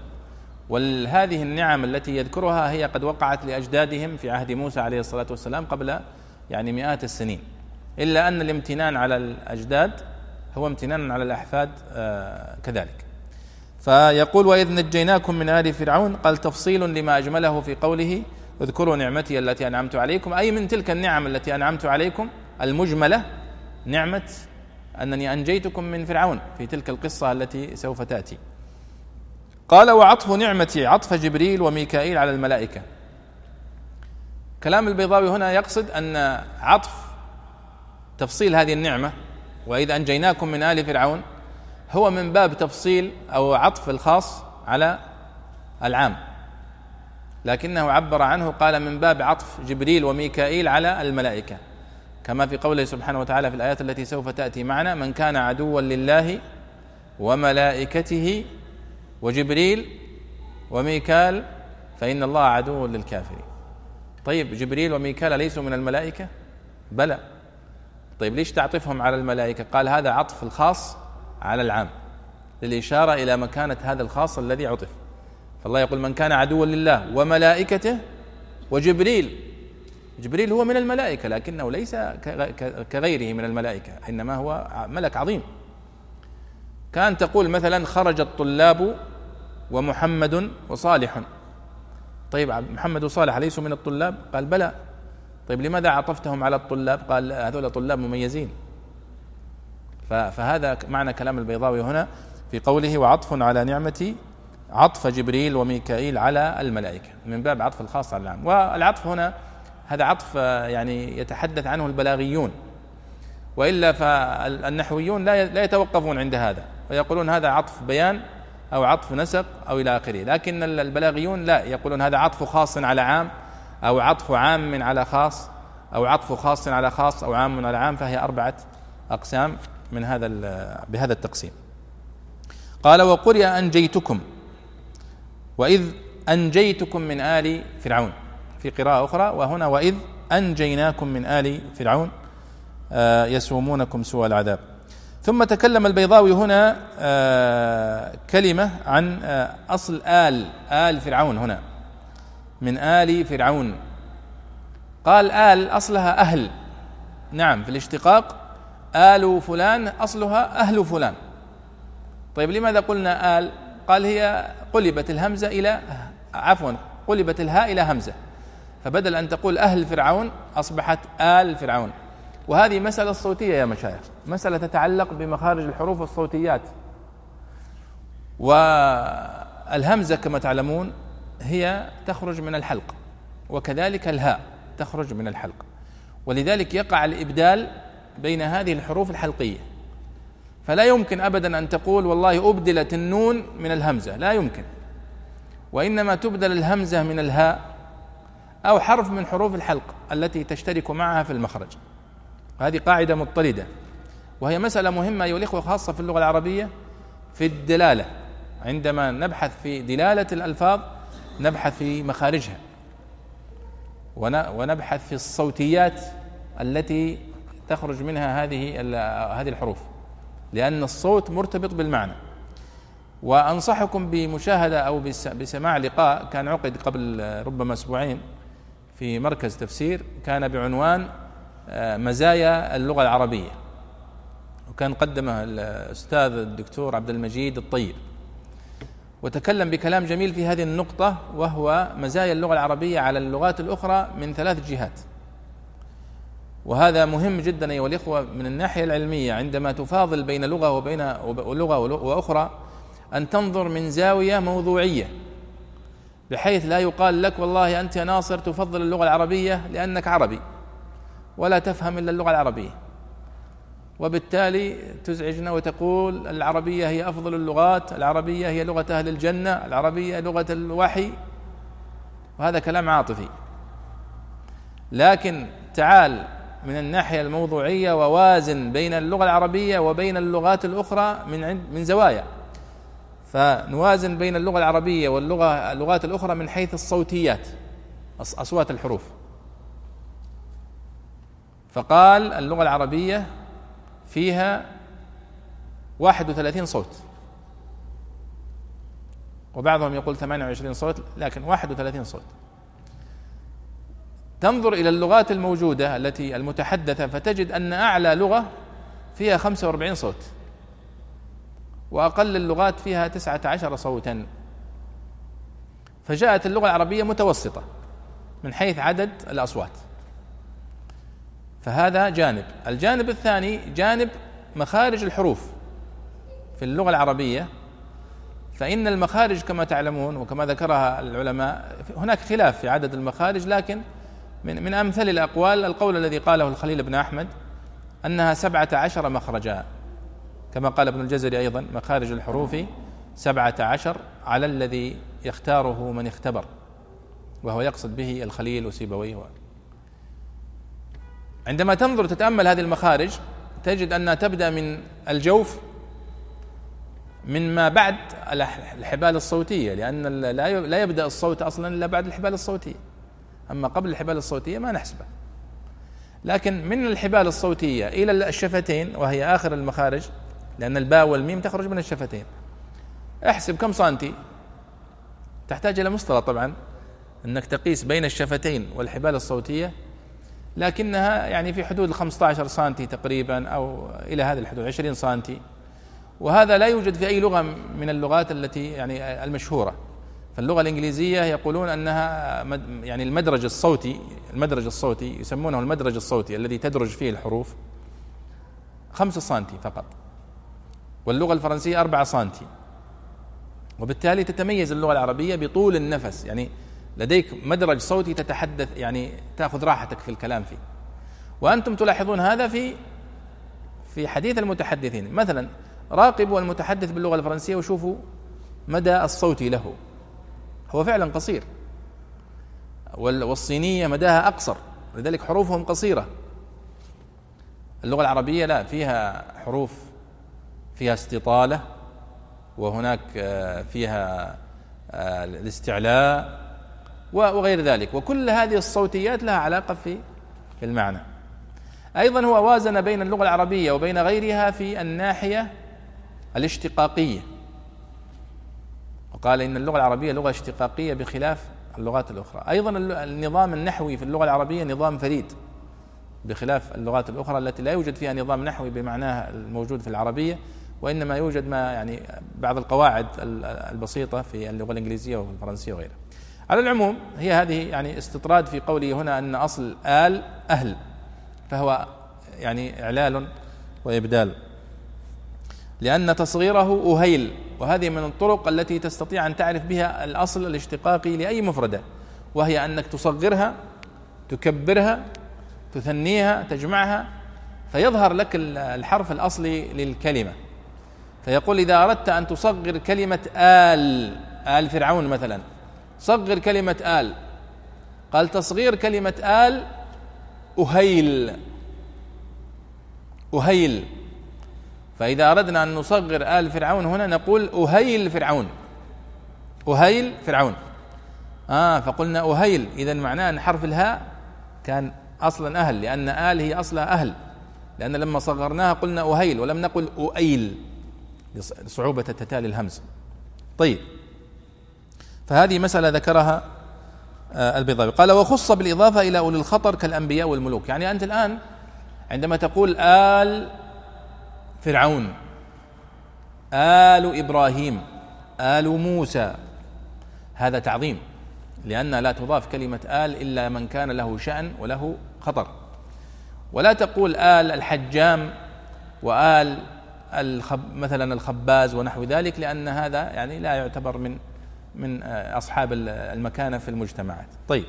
وهذه النعم التي يذكرها هي قد وقعت لأجدادهم في عهد موسى عليه الصلاة والسلام قبل يعني مئات السنين. إلا أن الامتنان على الأجداد هو امتنان على الأحفاد آه، كذلك. فيقول وإذ نجيناكم من آل فرعون قال تفصيل لما أجمله في قوله اذكروا نعمتي التي أنعمت عليكم أي من تلك النعم التي أنعمت عليكم المجملة نعمة أنني أنجيتكم من فرعون في تلك القصة التي سوف تأتي. قال وعطف نعمتي. عطف جبريل وميكائيل على الملائكة. كلام البيضاوي هنا يقصد أن عطف تفصيل هذه النعمة وإذ أنجيناكم من آل فرعون هو من باب تفصيل أو عطف الخاص على العام. لكنه عبر عنه قال من باب عطف جبريل وميكائيل على الملائكة. كما في قوله سبحانه وتعالى في الآيات التي سوف تأتي معنا من كان عدوا لله وملائكته وجبريل وميكال فإن الله عدو للكافرين. طيب جبريل وميكال ليسوا من الملائكة؟ بلى. طيب ليش تعطفهم على الملائكة؟ قال هذا عطف الخاص على العام للإشارة إلى مكانة هذا الخاص الذي عطف. فالله يقول من كان عدوا لله وملائكته وجبريل. جبريل هو من الملائكة لكنه ليس كغيره من الملائكة إنما هو ملك عظيم. كان تقول مثلا خرج الطلاب ومحمد وصالح. طيب محمد وصالح أليسوا من الطلاب؟ قال بلى. طيب لماذا عطفتهم على الطلاب؟ قال هذول طلاب مميزين. فهذا معنى كلام البيضاوي هنا في قوله وعطف على نعمة عطف جبريل وميكائيل على الملائكة من باب عطف الخاص على العام. والعطف هنا هذا عطف يعني يتحدث عنه البلاغيون. وإلا فالنحويون لا يتوقفون عند هذا. ويقولون هذا عطف بيان أو عطف نسق أو إلى آخره. لكن البلاغيون لا يقولون هذا عطف خاص على عام أو عطف عام على خاص أو عطف خاص على خاص أو عام على عام فهي أربعة أقسام من هذا بهذا التقسيم. قال وقرئ أنجيتكم وإذ أنجيتكم من آل فرعون. في قراءة أخرى وهنا وإذ أنجيناكم من آل فرعون آه، يسومونكم سوء العذاب. ثم تكلم البيضاوي هنا آه، كلمة عن آه، أصل آل آل فرعون هنا. من آل فرعون. قال آل أصلها أهل. نعم في الاشتقاق آل فلان أصلها أهل فلان. طيب لماذا قلنا آل؟ قال هي قلبت الهمزة إلى عفوا قلبت الهاء إلى همزة. فبدل أن تقول أهل فرعون أصبحت آل فرعون. وهذه مسألة صوتية يا مشايخ. مسألة تتعلق بمخارج الحروف والصوتيات. والهمزة كما تعلمون هي تخرج من الحلق وكذلك الهاء تخرج من الحلق. ولذلك يقع الإبدال بين هذه الحروف الحلقية. فلا يمكن أبدا أن تقول والله أبدلت النون من الهمزة لا يمكن. وإنما تبدل الهمزة من الهاء أو حرف من حروف الحلق التي تشترك معها في المخرج. هذه قاعدة مضطردة. وهي مسألة مهمة أيها الإخوة خاصة في اللغة العربية في الدلالة. عندما نبحث في دلالة الألفاظ نبحث في مخارجها. ونبحث في الصوتيات التي تخرج منها هذه هذه الحروف. لأن الصوت مرتبط بالمعنى. وأنصحكم بمشاهدة أو بسماع لقاء كان عقد قبل ربما أسبوعين في مركز تفسير كان بعنوان مزايا اللغة العربية. وكان قدمه الأستاذ الدكتور عبد المجيد الطيب. وتكلم بكلام جميل في هذه النقطة وهو مزايا اللغة العربية على اللغات الأخرى من ثلاث جهات. وهذا مهم جدا أيها الإخوة من الناحية العلمية عندما تفاضل بين لغة وبين لغة وأخرى أن تنظر من زاوية موضوعية بحيث لا يقال لك والله أنت يا ناصر تفضل اللغة العربية لأنك عربي. ولا تفهم إلا اللغة العربية. وبالتالي تزعجنا وتقول العربية هي أفضل اللغات العربية هي لغة أهل الجنة العربية لغة الوحي. وهذا كلام عاطفي. لكن تعال من الناحية الموضوعية ووازن بين اللغة العربية وبين اللغات الأخرى من عند من زوايا. فنوازن بين اللغة العربية واللغة اللغات الأخرى من حيث الصوتيات أصوات الحروف. فقال اللغة العربية فيها 31 صوت. وبعضهم يقول 28 صوت لكن 31 صوت. تنظر إلى اللغات الموجودة التي المتحدثة فتجد أن أعلى لغة فيها 45 صوت وأقل اللغات فيها 19 صوتا. فجاءت اللغة العربية متوسطة من حيث عدد الأصوات. فهذا جانب. الجانب الثاني جانب مخارج الحروف في اللغة العربية. فإن المخارج كما تعلمون وكما ذكرها العلماء هناك خلاف في عدد المخارج لكن من من أمثل الأقوال القول الذي قاله الخليل بن أحمد أنها سبعة عشر مخرجا. كما قال ابن الجزري أيضا مخارج الحروف سبعة عشر على الذي يختاره من اختبر وهو يقصد به الخليل وسيبويه. عندما تنظر تتأمل هذه المخارج تجد أنها تبدأ من الجوف من ما بعد الحبال الصوتية لأن لا يبدأ الصوت أصلا إلا بعد الحبال الصوتية. أما قبل الحبال الصوتية ما نحسبه. لكن من الحبال الصوتية إلى الشفتين وهي آخر المخارج لأن الباء والميم تخرج من الشفتين. احسب كم سنتي؟ تحتاج إلى مسطرة طبعا أنك تقيس بين الشفتين والحبال الصوتية لكنها يعني في حدود ال 15 سنتي تقريبا أو إلى هذه الحدود 20 سنتي. وهذا لا يوجد في أي لغة من اللغات التي يعني المشهورة. فاللغة الإنجليزية يقولون أنها يعني المدرج الصوتي المدرج الصوتي يسمونه المدرج الصوتي الذي تدرج فيه الحروف خمسة سنتي فقط. واللغة الفرنسية أربعة سنتي. وبالتالي تتميز اللغة العربية بطول النفس. يعني لديك مدرج صوتي تتحدث يعني تأخذ راحتك في الكلام فيه. وأنتم تلاحظون هذا في في حديث المتحدثين. مثلا راقبوا المتحدث باللغة الفرنسية وشوفوا مدى الصوت له. هو فعلا قصير. والصينية مداها أقصر. لذلك حروفهم قصيرة. اللغة العربية لا فيها حروف فيها استطالة وهناك آه، فيها آه، الاستعلاء وغير ذلك. وكل هذه الصوتيات لها علاقة في المعنى. أيضا هو وازن بين اللغة العربية وبين غيرها في الناحية الاشتقاقية. وقال إن اللغة العربية لغة اشتقاقية بخلاف اللغات الأخرى. أيضا النظام النحوي في اللغة العربية نظام فريد بخلاف اللغات الأخرى التي لا يوجد فيها نظام نحوي بمعناها الموجود في العربية وإنما يوجد ما يعني بعض القواعد البسيطة في اللغة الإنجليزية والفرنسية وغيرها. على العموم هي هذه يعني استطراد في قوله هنا أن أصل آل أهل فهو يعني إعلال وإبدال. لأن تصغيره أهيل وهذه من الطرق التي تستطيع أن تعرف بها الأصل الاشتقاقي لأي مفردة وهي أنك تصغرها تكبرها تثنيها تجمعها فيظهر لك الحرف الأصلي للكلمة. فيقول إذا أردت أن تصغر كلمة آل آل فرعون مثلا صغر كلمة آل. قال تصغير كلمة آل أهيل. أهيل. فإذا أردنا أن نصغر آل فرعون هنا نقول أهيل فرعون. أهيل فرعون. آه فقلنا أهيل. إذا معناه أن حرف الهاء كان أصلا أهل لأن آل هي أصلها أهل. لأن لما صغرناها قلنا أهيل ولم نقل أؤيل لصعوبة تتالي الهمز. طيب. فهذه مسألة ذكرها آه، البيضاوي. قال وخص بالإضافة إلى أولي الخطر كالأنبياء والملوك. يعني أنت الآن عندما تقول آل فرعون آل إبراهيم آل موسى هذا تعظيم لأن لا تضاف كلمة آل إلا من كان له شأن وله خطر. ولا تقول آل الحجام وآل الخب مثلا الخباز ونحو ذلك لأن هذا يعني لا يعتبر من من أصحاب المكانة في المجتمعات. طيب.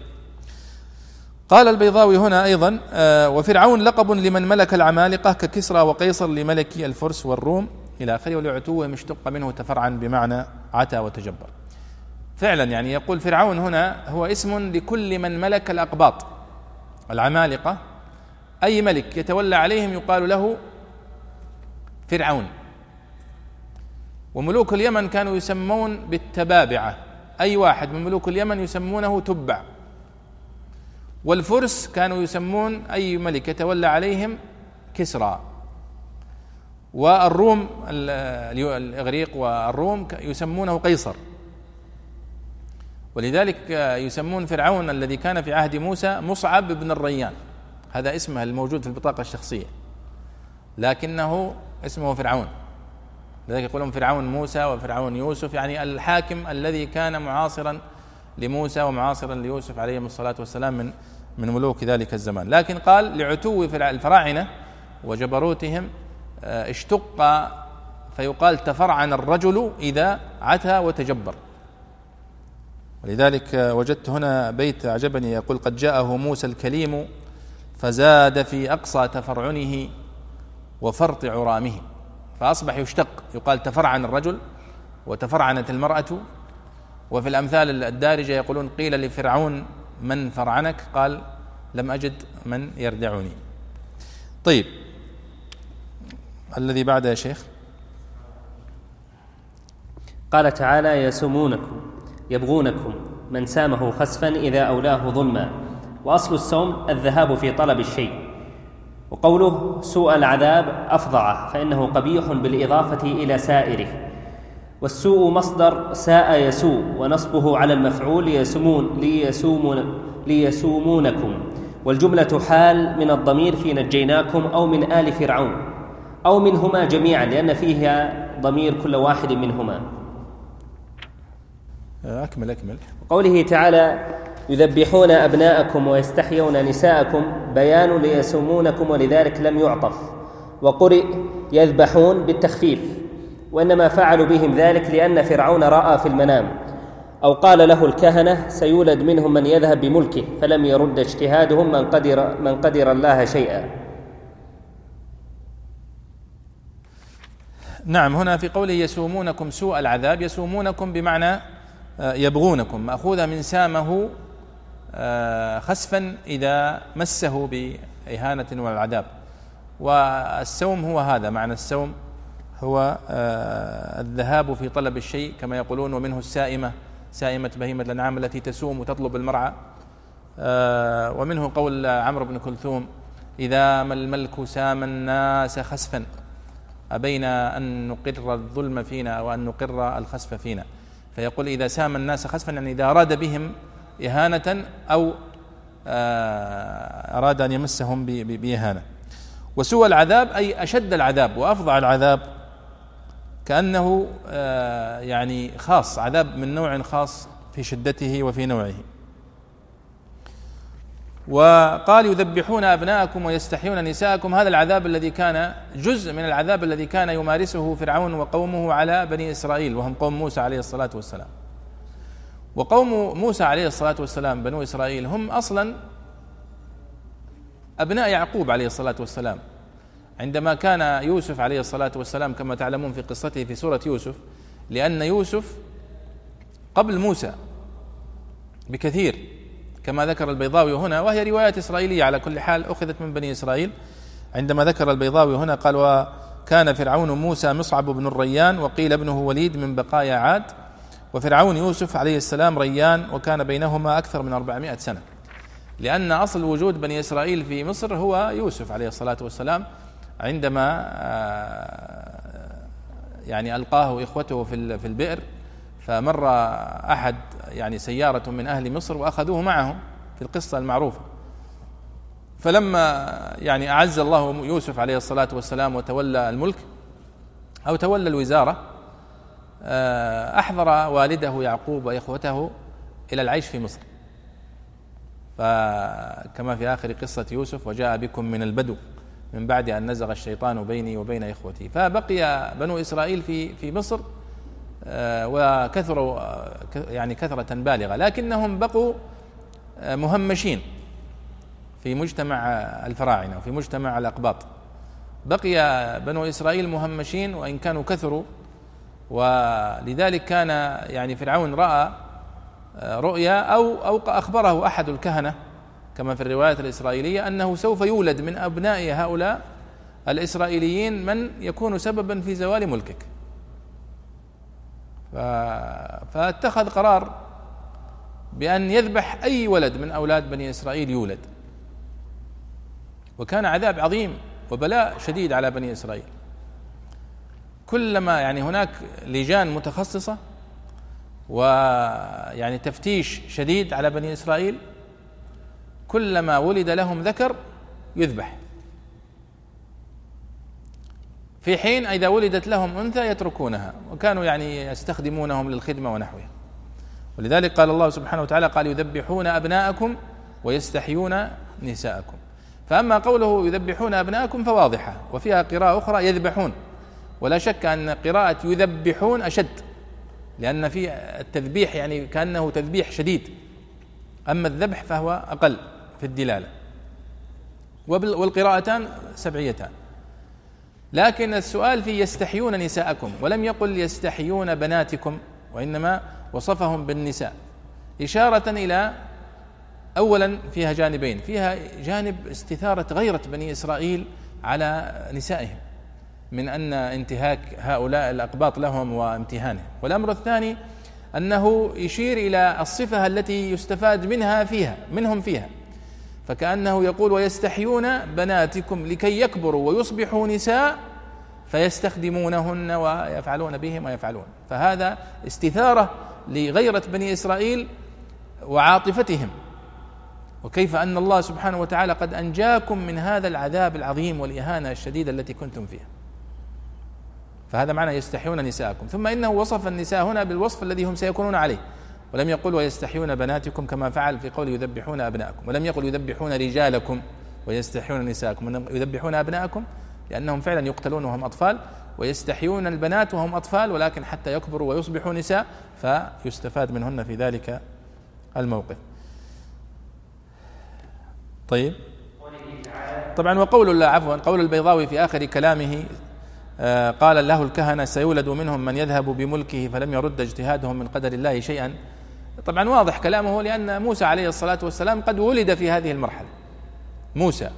قال البيضاوي هنا أيضا آه، وفرعون لقب لمن ملك العمالقة ككسرى وقيصر لملك الفرس والروم إلى آخره ولعتوه مشتق منه تفرعا بمعنى عتى وتجبر. فعلا يعني يقول فرعون هنا هو اسم لكل من ملك الأقباط. العمالقة أي ملك يتولى عليهم يقال له فرعون. وملوك اليمن كانوا يسمون بالتبابعة. أي واحد من ملوك اليمن يسمونه تبع. والفرس كانوا يسمون أي ملك يتولى عليهم كسرى. والروم الإغريق والروم يسمونه قيصر. ولذلك يسمون فرعون الذي كان في عهد موسى مصعب بن الريان. هذا اسمه الموجود في البطاقة الشخصية. لكنه اسمه فرعون. لذلك يقولون فرعون موسى وفرعون يوسف يعني الحاكم الذي كان معاصرا لموسى ومعاصرا ليوسف عليهم الصلاة والسلام من من ملوك ذلك الزمان. لكن قال لعتو الفراعنة وجبروتهم آه، اشتق فيقال تفرعن الرجل إذا عتى وتجبر. ولذلك وجدت هنا بيت أعجبني يقول قد جاءه موسى الكليم فزاد في أقصى تفرعنه وفرط عرامه. فأصبح يشتق يقال تفرعن الرجل وتفرعنت المرأة. وفي الأمثال الدارجة يقولون قيل لفرعون من فرعنك؟ قال لم أجد من يردعني طيب الذي بعد يا شيخ؟ قال تعالى يسومونكم يبغونكم من سامه خسفا إذا أولاه ظلما. وأصل السوم الذهاب في طلب الشيء. وقوله سوء العذاب أفظع فإنه قبيح بالإضافة إلى سائره. والسوء مصدر ساء يسوء ونصبه على المفعول يسمون ليسومون ليسومونكم. والجملة حال من الضمير في نجيناكم أو من آل فرعون أو منهما جميعا لأن فيها ضمير كل واحد منهما. أكمل أكمل. قوله تعالى يذبحون أبناءكم ويستحيون نساءكم بيان ليسومونكم ولذلك لم يعطف. وقرئ يذبحون بالتخفيف. وإنما فعلوا بهم ذلك لأن فرعون رأى في المنام. أو قال له الكهنة سيولد منهم من يذهب بملكه فلم يرد اجتهادهم من قدر من قدر الله شيئا. نعم هنا في قوله يسومونكم سوء العذاب يسومونكم بمعنى آه، يبغونكم. مأخوذة من سامه خسفا إذا مسه بإهانة والعذاب. والسوم هو هذا معنى السوم هو آه، الذهاب في طلب الشيء كما يقولون ومنه السائمة سائمة بهيمة الأنعام التي تسوم وتطلب المرعى. ومنه قول عمرو بن كلثوم إذا ما الملك سام الناس خسفا أبينا أن نقر الظلم فينا أو أن نقر الخسف فينا. فيقول إذا سام الناس خسفا يعني إذا أراد بهم إهانة أو آه، أراد أن يمسهم بإهانة. وسوى العذاب أي أشد العذاب وأفظع العذاب كأنه آه، يعني خاص عذاب من نوع خاص في شدته وفي نوعه. وقال يذبحون أبناءكم ويستحيون نساءكم. هذا العذاب الذي كان جزء من العذاب الذي كان يمارسه فرعون وقومه على بني إسرائيل وهم قوم موسى عليه الصلاة والسلام. وقوم موسى عليه الصلاة والسلام بنو إسرائيل هم أصلا أبناء يعقوب عليه الصلاة والسلام. عندما كان يوسف عليه الصلاة والسلام كما تعلمون في قصته في سورة يوسف لأن يوسف قبل موسى بكثير كما ذكر البيضاوي هنا وهي روايات إسرائيلية على كل حال أخذت من بني إسرائيل. عندما ذكر البيضاوي هنا قال وكان فرعون موسى مصعب بن الريان وقيل ابنه وليد من بقايا عاد. وفرعون يوسف عليه السلام ريان وكان بينهما أكثر من أربعمائة سنة. لأن أصل وجود بني إسرائيل في مصر هو يوسف عليه الصلاة والسلام عندما آه، يعني ألقاه إخوته في البئر فمر أحد يعني سيارة من أهل مصر وأخذوه معهم في القصة المعروفة. فلما يعني أعز الله يوسف عليه الصلاة والسلام وتولى الملك أو تولى الوزارة آه، أحضر والده يعقوب وإخوته إلى العيش في مصر. فكما في آخر قصة يوسف وجاء بكم من البدو من بعد أن نزغ الشيطان بيني وبين إخوتي. فبقي بنو إسرائيل في في مصر آه، وكثروا آه، يعني كثرة بالغة. لكنهم بقوا مهمشين في مجتمع الفراعنة وفي مجتمع الأقباط. بقي بنو إسرائيل مهمشين وإن كانوا كثروا ولذلك كان يعني فرعون رأى رؤيا أو أو أخبره أحد الكهنة كما في الروايات الإسرائيلية أنه سوف يولد من أبناء هؤلاء الإسرائيليين من يكون سببا في زوال ملكك. فاتخذ قرار بأن يذبح أي ولد من أولاد بني إسرائيل يولد. وكان عذاب عظيم وبلاء شديد على بني إسرائيل. كلما يعني هناك لجان متخصصة ويعني تفتيش شديد على بني إسرائيل كلما ولد لهم ذكر يذبح. في حين إذا ولدت لهم أنثى يتركونها وكانوا يعني يستخدمونهم للخدمة ونحوها. ولذلك قال الله سبحانه وتعالى قال يذبحون أبناءكم ويستحيون نساءكم. فأما قوله يذبحون أبناءكم فواضحة وفيها قراءة أخرى يذبحون. ولا شك أن قراءة يذبحون أشد لأن في التذبيح يعني كأنه تذبيح شديد. أما الذبح فهو أقل في الدلالة. والقراءتان سبعيتان. لكن السؤال في يستحيون نساءكم ولم يقل يستحيون بناتكم وإنما وصفهم بالنساء. إشارة إلى اولا فيها جانبين فيها جانب استثارة غيرة بني إسرائيل على نسائهم. من أن انتهاك هؤلاء الأقباط لهم وامتهانهم والأمر الثاني أنه يشير إلى الصفة التي يستفاد منها فيها منهم فيها. فكأنه يقول ويستحيون بناتكم لكي يكبروا ويصبحوا نساء فيستخدمونهن ويفعلون بهم ويفعلون. فهذا استثارة لغيرة بني إسرائيل وعاطفتهم. وكيف أن الله سبحانه وتعالى قد أنجاكم من هذا العذاب العظيم والإهانة الشديدة التي كنتم فيها. فهذا معنى يستحيون نساءكم. ثم إنه وصف النساء هنا بالوصف الذي هم سيكونون عليه. ولم يقل ويستحيون بناتكم كما فعل في قول يذبحون أبناءكم. ولم يقل يذبحون رجالكم ويستحيون نساءكم. يذبحون أبناءكم لأنهم فعلا يقتلون وهم أطفال. ويستحيون البنات وهم أطفال. ولكن حتى يكبروا ويصبحوا نساء فيستفاد منهن في ذلك الموقف. طيب. طبعا وقول عفوا قول البيضاوي في آخر كلامه قال له الكهنة سيولد منهم من يذهب بملكه فلم يرد اجتهادهم من قدر الله شيئا. طبعا واضح كلامه لأن موسى عليه الصلاة والسلام قد ولد في هذه المرحلة. موسى.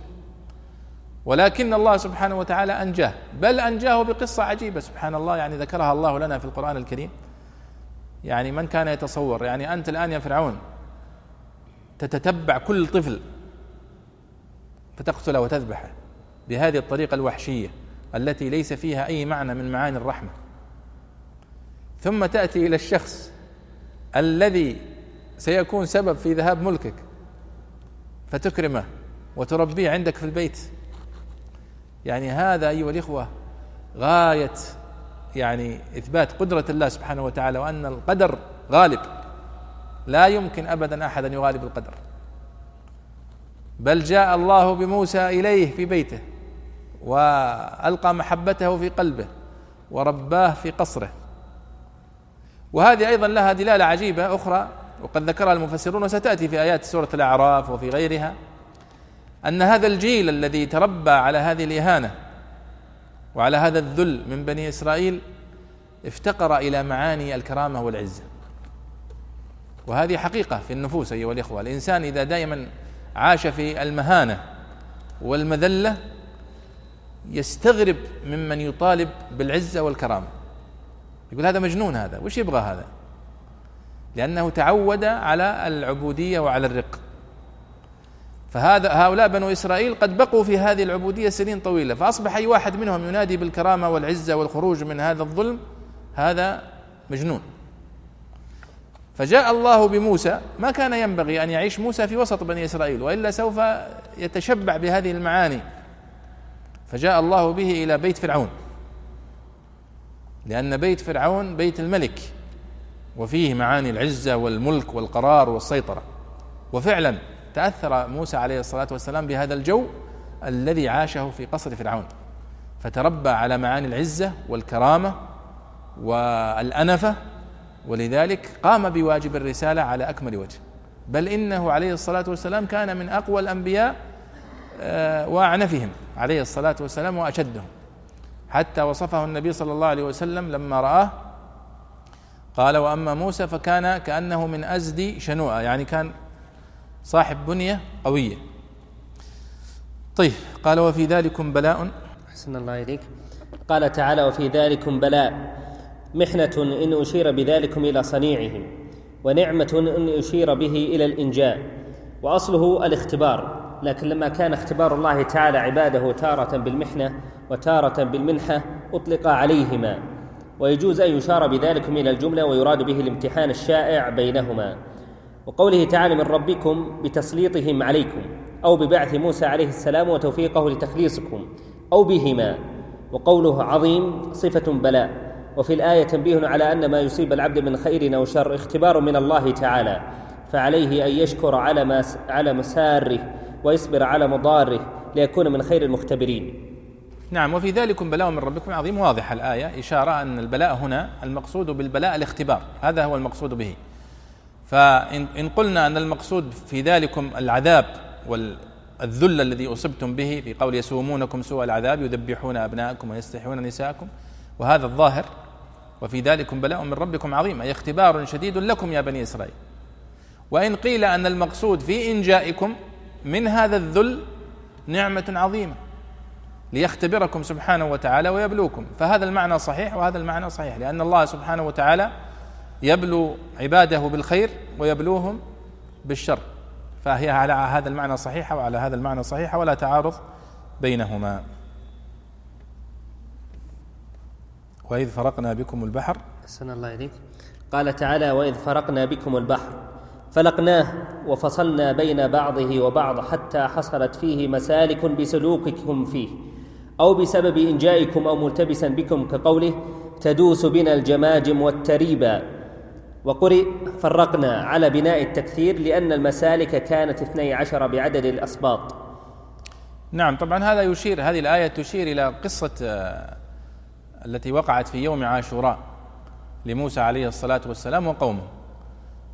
ولكن الله سبحانه وتعالى أنجاه. بل أنجاه بقصة عجيبة. سبحان الله يعني ذكرها الله لنا في القرآن الكريم. يعني من كان يتصور؟ يعني أنت الآن يا فرعون تتتبع كل طفل فتقتله وتذبحه بهذه الطريقة الوحشية. التي ليس فيها أي معنى من معاني الرحمة. ثم تأتي إلى الشخص الذي سيكون سبب في ذهاب ملكك فتكرمه وتربيه عندك في البيت. يعني هذا أيها الإخوة غاية يعني إثبات قدرة الله سبحانه وتعالى وأن القدر غالب. لا يمكن ابدا أحد أن يغالب القدر. بل جاء الله بموسى إليه في بيته. وألقى محبته في قلبه ورباه في قصره. وهذه أيضا لها دلالة عجيبة أخرى وقد ذكرها المفسرون وستأتي في آيات سورة الأعراف وفي غيرها أن هذا الجيل الذي تربى على هذه الإهانة وعلى هذا الذل من بني إسرائيل افتقر إلى معاني الكرامة والعزة. وهذه حقيقة في النفوس أيها الإخوة. الإنسان إذا دائما عاش في المهانة والمذلة يستغرب ممن يطالب بالعزة والكرامة. يقول هذا مجنون هذا وش يبغى هذا؟ لأنه تعود على العبودية وعلى الرق. فهذا هؤلاء بنو إسرائيل قد بقوا في هذه العبودية سنين طويلة فأصبح أي واحد منهم ينادي بالكرامة والعزة والخروج من هذا الظلم هذا مجنون. فجاء الله بموسى ما كان ينبغي أن يعيش موسى في وسط بني إسرائيل وإلا سوف يتشبع بهذه المعاني. فجاء الله به إلى بيت فرعون. لأن بيت فرعون بيت الملك وفيه معاني العزة والملك والقرار والسيطرة. وفعلا تأثر موسى عليه الصلاة والسلام بهذا الجو الذي عاشه في قصر فرعون. فتربى على معاني العزة والكرامة والأنفة ولذلك قام بواجب الرسالة على أكمل وجه. بل إنه عليه الصلاة والسلام كان من أقوى الأنبياء آه، وأعنفهم عليه الصلاة والسلام وأشدهم. حتى وصفه النبي صلى الله عليه وسلم لما رآه قال وأما موسى فكان كأنه من أزد شنوءة. يعني كان صاحب بنية قوية. طيب قال وفي ذلكم بلاء. أحسن الله إليك. قال تعالى وفي ذلكم بلاء. محنة إن أشير بذلكم إلى صنيعهم ونعمة إن أشير به إلى الإنجاء وأصله الاختبار. لكن لما كان اختبار الله تعالى عباده تارة بالمحنة وتارة بالمنحة أطلق عليهما. ويجوز أن يشار بذلك من الجملة ويراد به الامتحان الشائع بينهما. وقوله تعالى من ربكم بتسليطهم عليكم أو ببعث موسى عليه السلام وتوفيقه لتخليصكم أو بهما. وقوله عظيم صفة بلاء. وفي الآية تنبيه على أن ما يصيب العبد من خير أو شر اختبار من الله تعالى فعليه أن يشكر على ما على مساره. ويصبر على مضاره ليكون من خير المختبرين. نعم وفي ذلك بلاء من ربكم عظيم. واضحة الآية إشارة أن البلاء هنا المقصود بالبلاء الاختبار. هذا هو المقصود به. فإن قلنا أن المقصود في ذلكم العذاب والذل الذي أصبتم به في قول يسومونكم سوء العذاب يذبحون أبناءكم ويستحيون نساءكم وهذا الظاهر. وفي ذلكم بلاء من ربكم عظيم أي اختبار شديد لكم يا بني إسرائيل. وإن قيل أن المقصود في إنجائكم من هذا الذل نعمة عظيمة ليختبركم سبحانه وتعالى ويبلوكم. فهذا المعنى صحيح وهذا المعنى صحيح لأن الله سبحانه وتعالى يبلو عباده بالخير ويبلوهم بالشر. فهي على هذا المعنى صحيحة وعلى هذا المعنى صحيحة ولا تعارض بينهما. وإذ فرقنا بكم البحر. أحسن الله إليك. قال تعالى وإذ فرقنا بكم البحر. فلقناه وفصلنا بين بعضه وبعض حتى حصلت فيه مسالك بسلوككم فيه أو بسبب إنجائكم أو ملتبسا بكم كقوله تدوس بنا الجماجم والتريبا وقرئ فرقنا على بناء التكثير لأن المسالك كانت اثني عشر بعدد الأسباط نعم طبعا هذا يشير هذه الآية تشير إلى قصة آه، التي وقعت في يوم عاشوراء لموسى عليه الصلاة والسلام وقومه.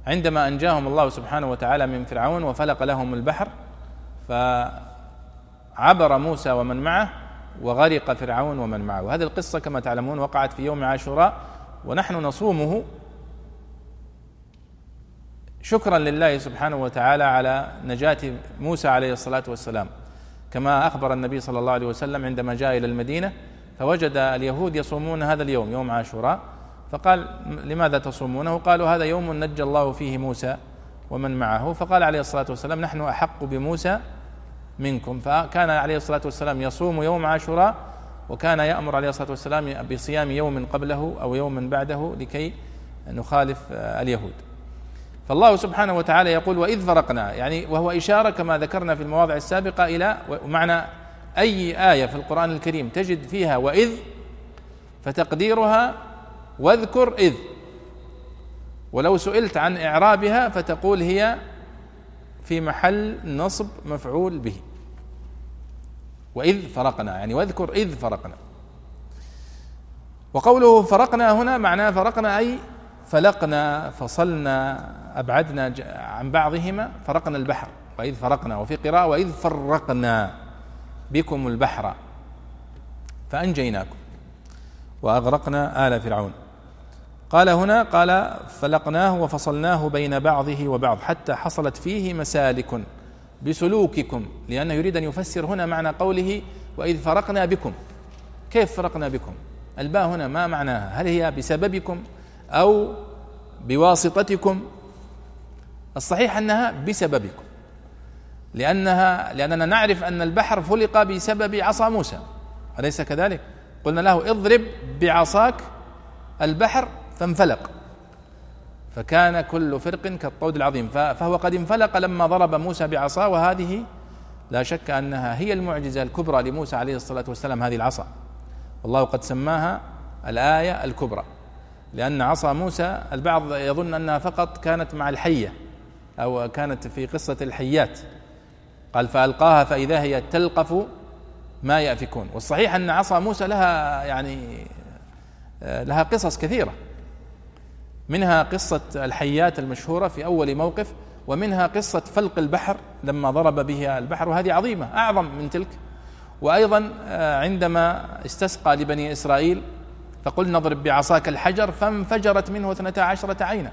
عندما أنجاهم الله سبحانه وتعالى من فرعون وفلق لهم البحر فعبر موسى ومن معه وغرق فرعون ومن معه. وهذه القصة كما تعلمون وقعت في يوم عاشوراء ونحن نصومه شكرا لله سبحانه وتعالى على نجاة موسى عليه الصلاة والسلام. كما أخبر النبي صلى الله عليه وسلم عندما جاء إلى المدينة فوجد اليهود يصومون هذا اليوم يوم عاشوراء فقال لماذا تصومونه قالوا هذا يوم نجى الله فيه موسى ومن معه. فقال عليه الصلاة والسلام نحن أحق بموسى منكم. فكان عليه الصلاة والسلام يصوم يوم عاشوراء وكان يأمر عليه الصلاة والسلام بصيام يوم قبله أو يوم بعده لكي نخالف اليهود. فالله سبحانه وتعالى يقول وإذ فرقنا. يعني وهو إشارة كما ذكرنا في المواضع السابقة إلى معنى أي آية في القرآن الكريم تجد فيها وإذ فتقديرها واذكر إذ. ولو سئلت عن إعرابها فتقول هي في محل نصب مفعول به. وإذ فرقنا يعني واذكر إذ فرقنا. وقوله فرقنا هنا معناه فرقنا أي فلقنا فصلنا أبعدنا عن بعضهما فرقنا البحر. وإذ فرقنا وفي قراءة وإذ فرقنا بكم البحر. فأنجيناكم وأغرقنا آل فرعون. قال هنا قال فلقناه وفصلناه بين بعضه وبعض حتى حصلت فيه مسالك بسلوككم لأنه يريد أن يفسر هنا معنى قوله وإذ فرقنا بكم. كيف فرقنا بكم؟ الباء هنا ما معناها؟ هل هي بسببكم أو بواسطتكم؟ الصحيح أنها بسببكم لأنها لأننا نعرف أن البحر فلق بسبب عصا موسى أليس كذلك؟ قلنا له اضرب بعصاك البحر فانفلق. فكان كل فرق كالطود العظيم. فهو قد انفلق لما ضرب موسى بعصاه وهذه لا شك أنها هي المعجزة الكبرى لموسى عليه الصلاة والسلام هذه العصا. والله قد سماها الآية الكبرى لأن عصا موسى البعض يظن أنها فقط كانت مع الحية أو كانت في قصة الحيات. قال فألقاها فإذا هي تلقف ما يأفكون. والصحيح أن عصا موسى لها يعني لها قصص كثيرة. منها قصة الحيات المشهورة في أول موقف ومنها قصة فلق البحر لما ضرب به البحر وهذه عظيمة أعظم من تلك. وأيضا آه، عندما استسقى لبني إسرائيل فقل نضرب بعصاك الحجر فانفجرت منه اثنتا عشرة عينا.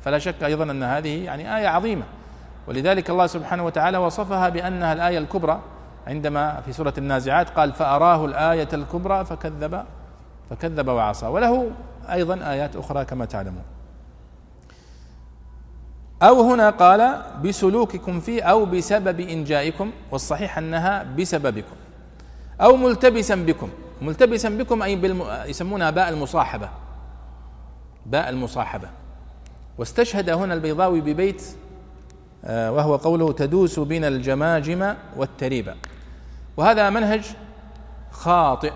فلا شك أيضا أن هذه يعني آية عظيمة. ولذلك الله سبحانه وتعالى وصفها بأنها الآية الكبرى. عندما في سورة النازعات قال فأراه الآية الكبرى فكذب فكذب وعصى. وله أيضا آيات أخرى كما تعلمون. أو هنا قال بسلوككم فيه أو بسبب إنجائكم والصحيح أنها بسببكم. أو ملتبسا بكم. ملتبسا بكم أي بالم... يسمونها باء المصاحبة. باء المصاحبة. واستشهد هنا البيضاوي ببيت آه، وهو قوله تدوس بنا الجماجم والتريبة وهذا منهج خاطئ.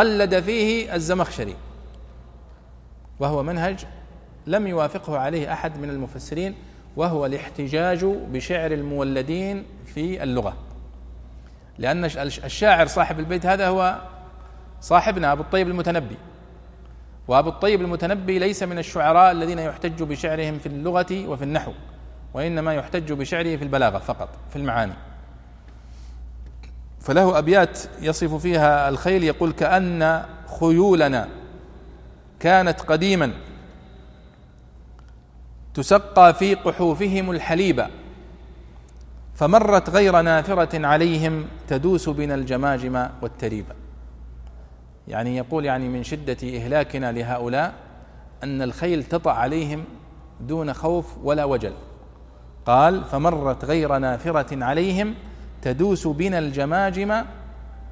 قلد فيه الزمخشري وهو منهج لم يوافقه عليه أحد من المفسرين وهو الاحتجاج بشعر المولدين في اللغة. لأن الشاعر صاحب البيت هذا هو صاحبنا أبو الطيب المتنبي. وأبو الطيب المتنبي ليس من الشعراء الذين يحتج بشعرهم في اللغة وفي النحو وإنما يحتج بشعره في البلاغة فقط في المعاني. فله أبيات يصف فيها الخيل يقول كأن خيولنا كانت قديما تسقى في قحوفهم الحليب فمرت غير نافرة عليهم تدوس بنا الجماجم والتريب. يعني يقول يعني من شدة إهلاكنا لهؤلاء أن الخيل تطأ عليهم دون خوف ولا وجل. قال فمرت غير نافرة عليهم تدوس بنا الجماجم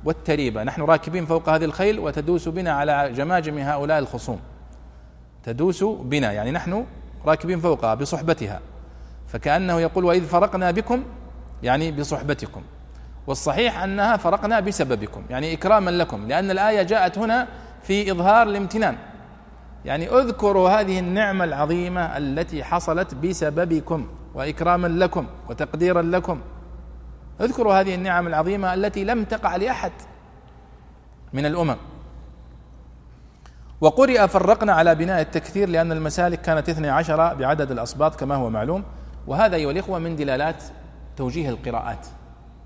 والتريبة. نحن راكبين فوق هذه الخيل وتدوس بنا على جماجم هؤلاء الخصوم. تدوس بنا يعني نحن راكبين فوقها بصحبتها. فكأنه يقول وإذ فرقنا بكم يعني بصحبتكم. والصحيح أنها فرقنا بسببكم يعني إكراما لكم لأن الآية جاءت هنا في إظهار الامتنان. يعني اذكروا هذه النعمة العظيمة التي حصلت بسببكم وإكراما لكم وتقديرا لكم. اذكروا هذه النعم العظيمة التي لم تقع لأحد من الأمم. وقرئ فرقنا على بناء التكثير لأن المسالك كانت اثني عشر بعدد الأصباط كما هو معلوم وهذا أيها الإخوة من دلالات توجيه القراءات.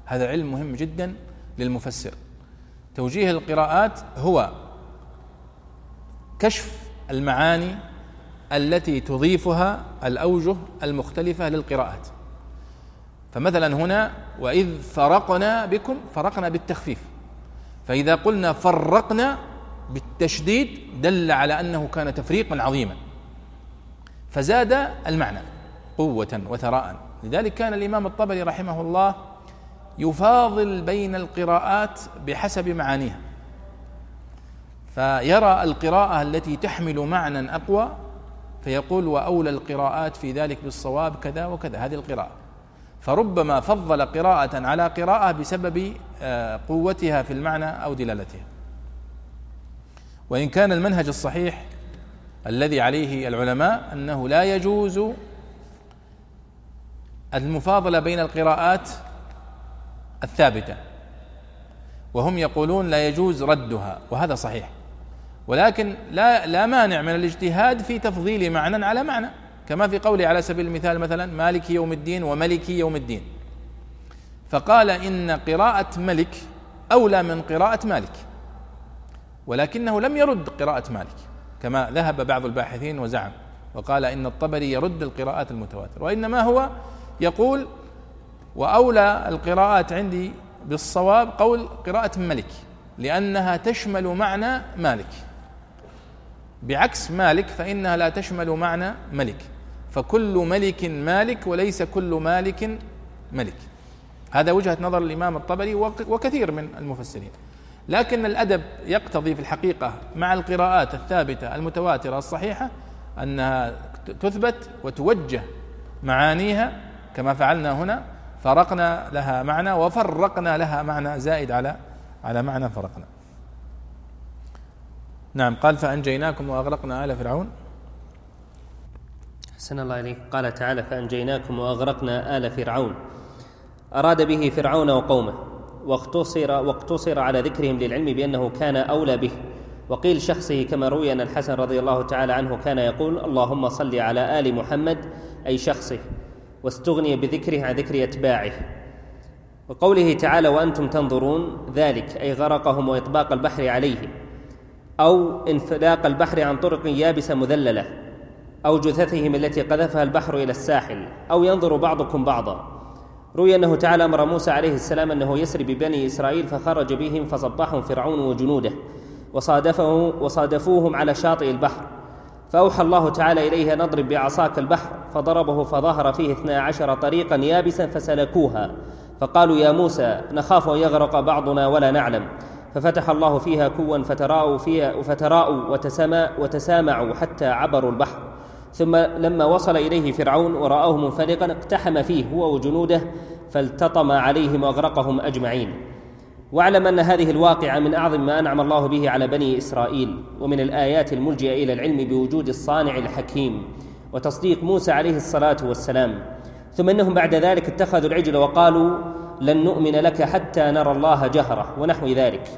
هذا علم مهم جدا للمفسر. توجيه القراءات هو كشف المعاني التي تضيفها الأوجه المختلفة للقراءات. فمثلا هنا وإذ فرقنا بكم فرقنا بالتخفيف. فإذا قلنا فرقنا بالتشديد دل على أنه كان تفريقا عظيما. فزاد المعنى قوة وثراء. لذلك كان الإمام الطبري رحمه الله يفاضل بين القراءات بحسب معانيها. فيرى القراءة التي تحمل معنى أقوى فيقول وأولى القراءات في ذلك بالصواب كذا وكذا. هذه القراءة. فربما فضل قراءة على قراءة بسبب آه، قوتها في المعنى أو دلالتها. وإن كان المنهج الصحيح الذي عليه العلماء أنه لا يجوز المفاضلة بين القراءات الثابتة وهم يقولون لا يجوز ردها وهذا صحيح. ولكن لا لا مانع من الاجتهاد في تفضيل معنى على معنى. كما في قوله على سبيل المثال مثلا مالك يوم الدين وملك يوم الدين. فقال إن قراءة ملك أولى من قراءة مالك ولكنه لم يرد قراءة مالك كما ذهب بعض الباحثين وزعم. وقال إن الطبري يرد القراءات المتواترة وإنما هو يقول وأولى القراءات عندي بالصواب قول قراءة ملك لأنها تشمل معنى مالك. بعكس مالك فإنها لا تشمل معنى ملك. فكل ملك مالك وليس كل مالك ملك. هذا وجهة نظر الإمام الطبري وكثير من المفسرين. لكن الأدب يقتضي في الحقيقة مع القراءات الثابتة المتواترة الصحيحة أنها تثبت وتوجه معانيها كما فعلنا هنا. فرقنا لها معنى وفرقنا لها معنى زائد على على معنى فرقنا. نعم قال فأنجيناكم وأغرقنا آل فرعون. حسن الله إليك قال تعالى فأنجيناكم وأغرقنا آل فرعون. أراد به فرعون وقومه. واقتصر واقتصر على ذكرهم للعلم بأنه كان أولى به. وقيل شخصه كما روي أن الحسن رضي الله تعالى عنه كان يقول اللهم صل على آل محمد أي شخصه واستغني بذكره عن ذكر أتباعه. وقوله تعالى وأنتم تنظرون ذلك أي غرقهم وإطباق البحر عليهم أو انفلاق البحر عن طرق يابسة مذللة. أو جثثهم التي قذفها البحر إلى الساحل أو ينظر بعضكم بعضا. روي أنه تعالى أمر موسى عليه السلام أنه يسري ببني إسرائيل فخرج بهم فصبحهم فرعون وجنوده وصادفه وصادفوهم على شاطئ البحر. فأوحى الله تعالى إليه أن اضرب بعصاك البحر فضربه فظهر فيه اثنا عشر طريقا يابسا فسلكوها. فقالوا يا موسى نخاف أن يغرق بعضنا ولا نعلم. ففتح الله فيها كوا فتراءوا فيها فتراءوا وتسامعوا حتى عبروا البحر. ثم لما وصل إليه فرعون ورآه منفلقا اقتحم فيه هو وجنوده فالتطم عليهم وأغرقهم أجمعين. واعلم أن هذه الواقعة من أعظم ما أنعم الله به على بني إسرائيل ومن الآيات الملجئة إلى العلم بوجود الصانع الحكيم وتصديق موسى عليه الصلاة والسلام. ثم إنهم بعد ذلك اتخذوا العجل وقالوا لن نؤمن لك حتى نرى الله جهرة ونحو ذلك.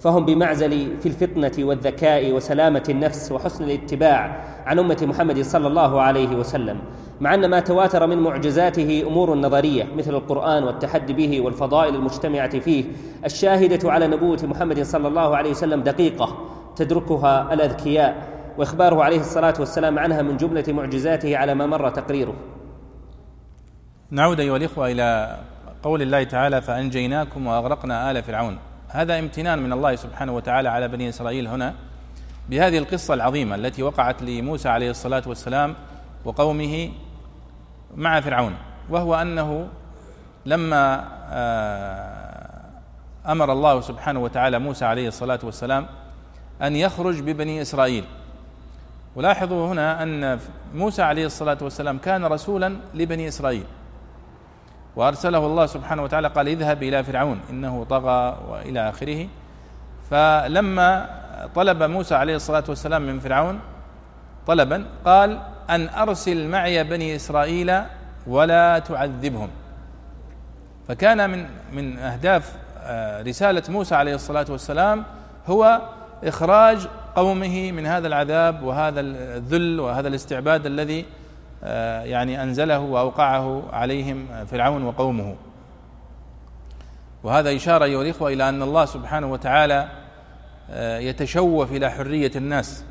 فهم بمعزل في الفطنة والذكاء وسلامة النفس وحسن الاتباع عن أمة محمد صلى الله عليه وسلم مع أن ما تواتر من معجزاته أمور نظرية مثل القرآن والتحدي به والفضائل المجتمعة فيه الشاهدة على نبوة محمد صلى الله عليه وسلم دقيقة تدركها الأذكياء وإخباره عليه الصلاة والسلام عنها من جملة معجزاته على ما مر تقريره. نعود أيها الإخوة إلى قول الله تعالى فأنجيناكم وأغرقنا آل فرعون. هذا امتنان من الله سبحانه وتعالى على بني إسرائيل هنا بهذه القصة العظيمة التي وقعت لموسى عليه الصلاة والسلام وقومه مع فرعون وهو أنه لما آه، أمر الله سبحانه وتعالى موسى عليه الصلاة والسلام أن يخرج ببني إسرائيل. ولاحظوا هنا أن موسى عليه الصلاة والسلام كان رسولا لبني إسرائيل. وأرسله الله سبحانه وتعالى قال اذهب إلى فرعون إنه طغى وإلى آخره. فلما طلب موسى عليه الصلاة والسلام من فرعون طلبا قال أن أرسل معي بني إسرائيل ولا تعذبهم. فكان من من أهداف آه، رسالة موسى عليه الصلاة والسلام هو إخراج قومه من هذا العذاب وهذا الذل وهذا الاستعباد الذي يعني أنزله وأوقعه عليهم فرعون وقومه. وهذا إشارة أيها الإخوة إلى أن الله سبحانه وتعالى آه، يتشوف إلى حرية الناس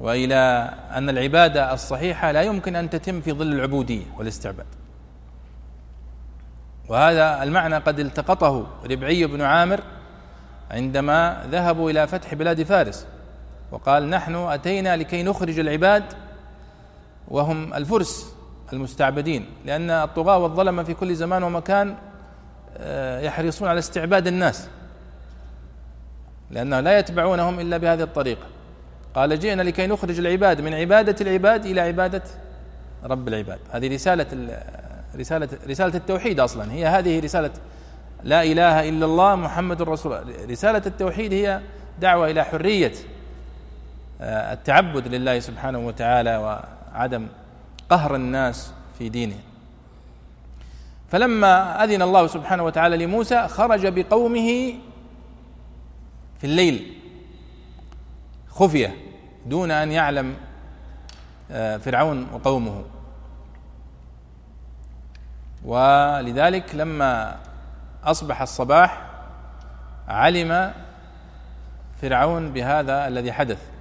وإلى أن العبادة الصحيحة لا يمكن أن تتم في ظل العبودية والاستعباد. وهذا المعنى قد التقطه ربعي بن عامر عندما ذهبوا إلى فتح بلاد فارس وقال نحن أتينا لكي نخرج العباد وهم الفرس المستعبدين لأن الطغاة والظلمة في كل زمان ومكان آه، يحرصون على استعباد الناس لأنه لا يتبعونهم إلا بهذه الطريقة. قال جئنا لكي نخرج العباد من عبادة العباد إلى عبادة رب العباد. هذه رسالة رسالة رسالة التوحيد أصلا. هي هذه رسالة لا إله إلا الله محمد رسول رسالة التوحيد هي دعوة إلى حرية آه، التعبد لله سبحانه وتعالى وعدم قهر الناس في دينه. فلما أذن الله سبحانه وتعالى لموسى خرج بقومه في الليل خفيه دون أن يعلم آه، فرعون وقومه. ولذلك لما أصبح الصباح علم فرعون بهذا الذي حدث.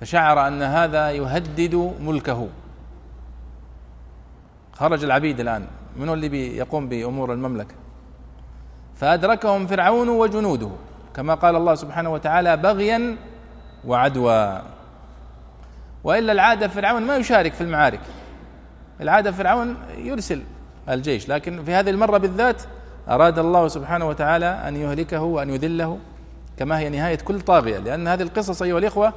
فشعر أن هذا يهدد ملكه. خرج العبيد الآن. من اللي بيقوم بأمور المملكة؟ فأدركهم فرعون وجنوده. كما قال الله سبحانه وتعالى بغيا وعدوى وإلا العادة فرعون ما يشارك في المعارك. العادة فرعون يرسل الجيش لكن في هذه المرة بالذات أراد الله سبحانه وتعالى أن يهلكه وأن يذله كما هي نهاية كل طاغية لأن هذه القصص أيها الإخوة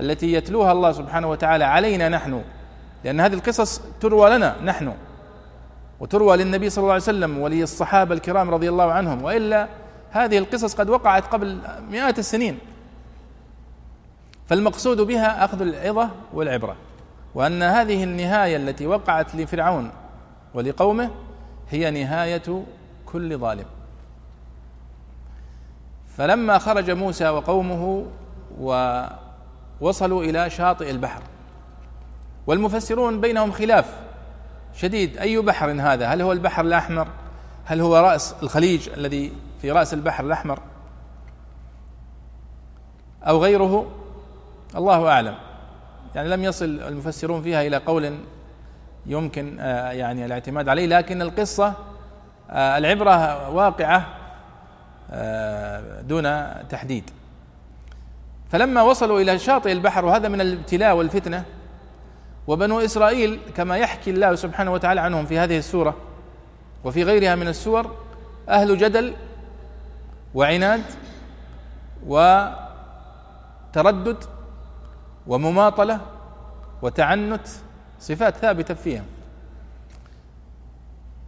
التي يتلوها الله سبحانه وتعالى علينا نحن. لأن هذه القصص تروى لنا نحن. وتروى للنبي صلى الله عليه وسلم ولي الصحابه الكرام رضي الله عنهم. وإلا هذه القصص قد وقعت قبل مئات السنين. فالمقصود بها أخذ العظة والعبرة. وأن هذه النهاية التي وقعت لفرعون ولقومه هي نهاية كل ظالم. فلما خرج موسى وقومه ووصلوا إلى شاطئ البحر. والمفسرون بينهم خلاف شديد. أي بحر هذا؟ هل هو البحر الأحمر؟ هل هو رأس الخليج الذي في رأس البحر الأحمر؟ أو غيره؟ الله أعلم. يعني لم يصل المفسرون فيها إلى قول يمكن آه، يعني الاعتماد عليه لكن القصة آه، العبرة واقعة آه، دون تحديد. فلما وصلوا إلى شاطئ البحر وهذا من الابتلاء والفتنة وبنو إسرائيل كما يحكي الله سبحانه وتعالى عنهم في هذه السورة وفي غيرها من السور أهل جدل وعناد وتردد ومماطلة وتعنت صفات ثابتة فيهم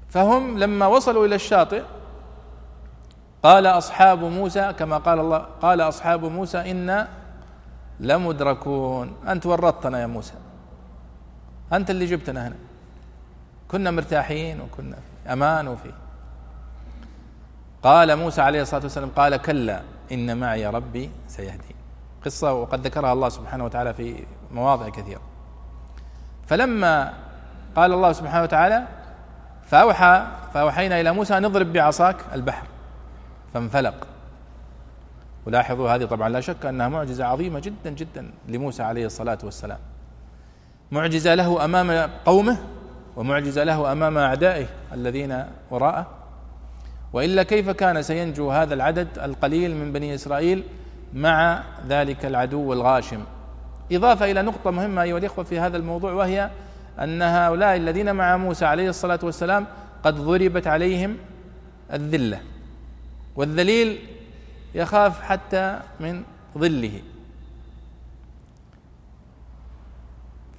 فهم لما وصلوا إلى الشاطئ قال أصحاب موسى كما قال الله قال أصحاب موسى إنا لمدركون. أنت ورطتنا يا موسى؟ أنت اللي جبتنا هنا. كنا مرتاحين وكنا في أمان وفي. قال موسى عليه الصلاة والسلام قال كلا إن معي ربي سيهدي قصة وقد ذكرها الله سبحانه وتعالى في مواضع كثيرة. فلما قال الله سبحانه وتعالى فأوحى فأوحينا إلى موسى أن اضرب بعصاك البحر. فانفلق ولاحظوا هذه طبعا لا شك أنها معجزة عظيمة جدا جدا لموسى عليه الصلاة والسلام. معجزة له أمام قومه ومعجزة له أمام أعدائه الذين وراءه. وإلا كيف كان سينجو هذا العدد القليل من بني إسرائيل مع ذلك العدو الغاشم؟ إضافة إلى نقطة مهمة أيها الإخوة في هذا الموضوع وهي أن هؤلاء الذين مع موسى عليه الصلاة والسلام قد ضربت عليهم الذلة. والذليل يخاف حتى من ظله.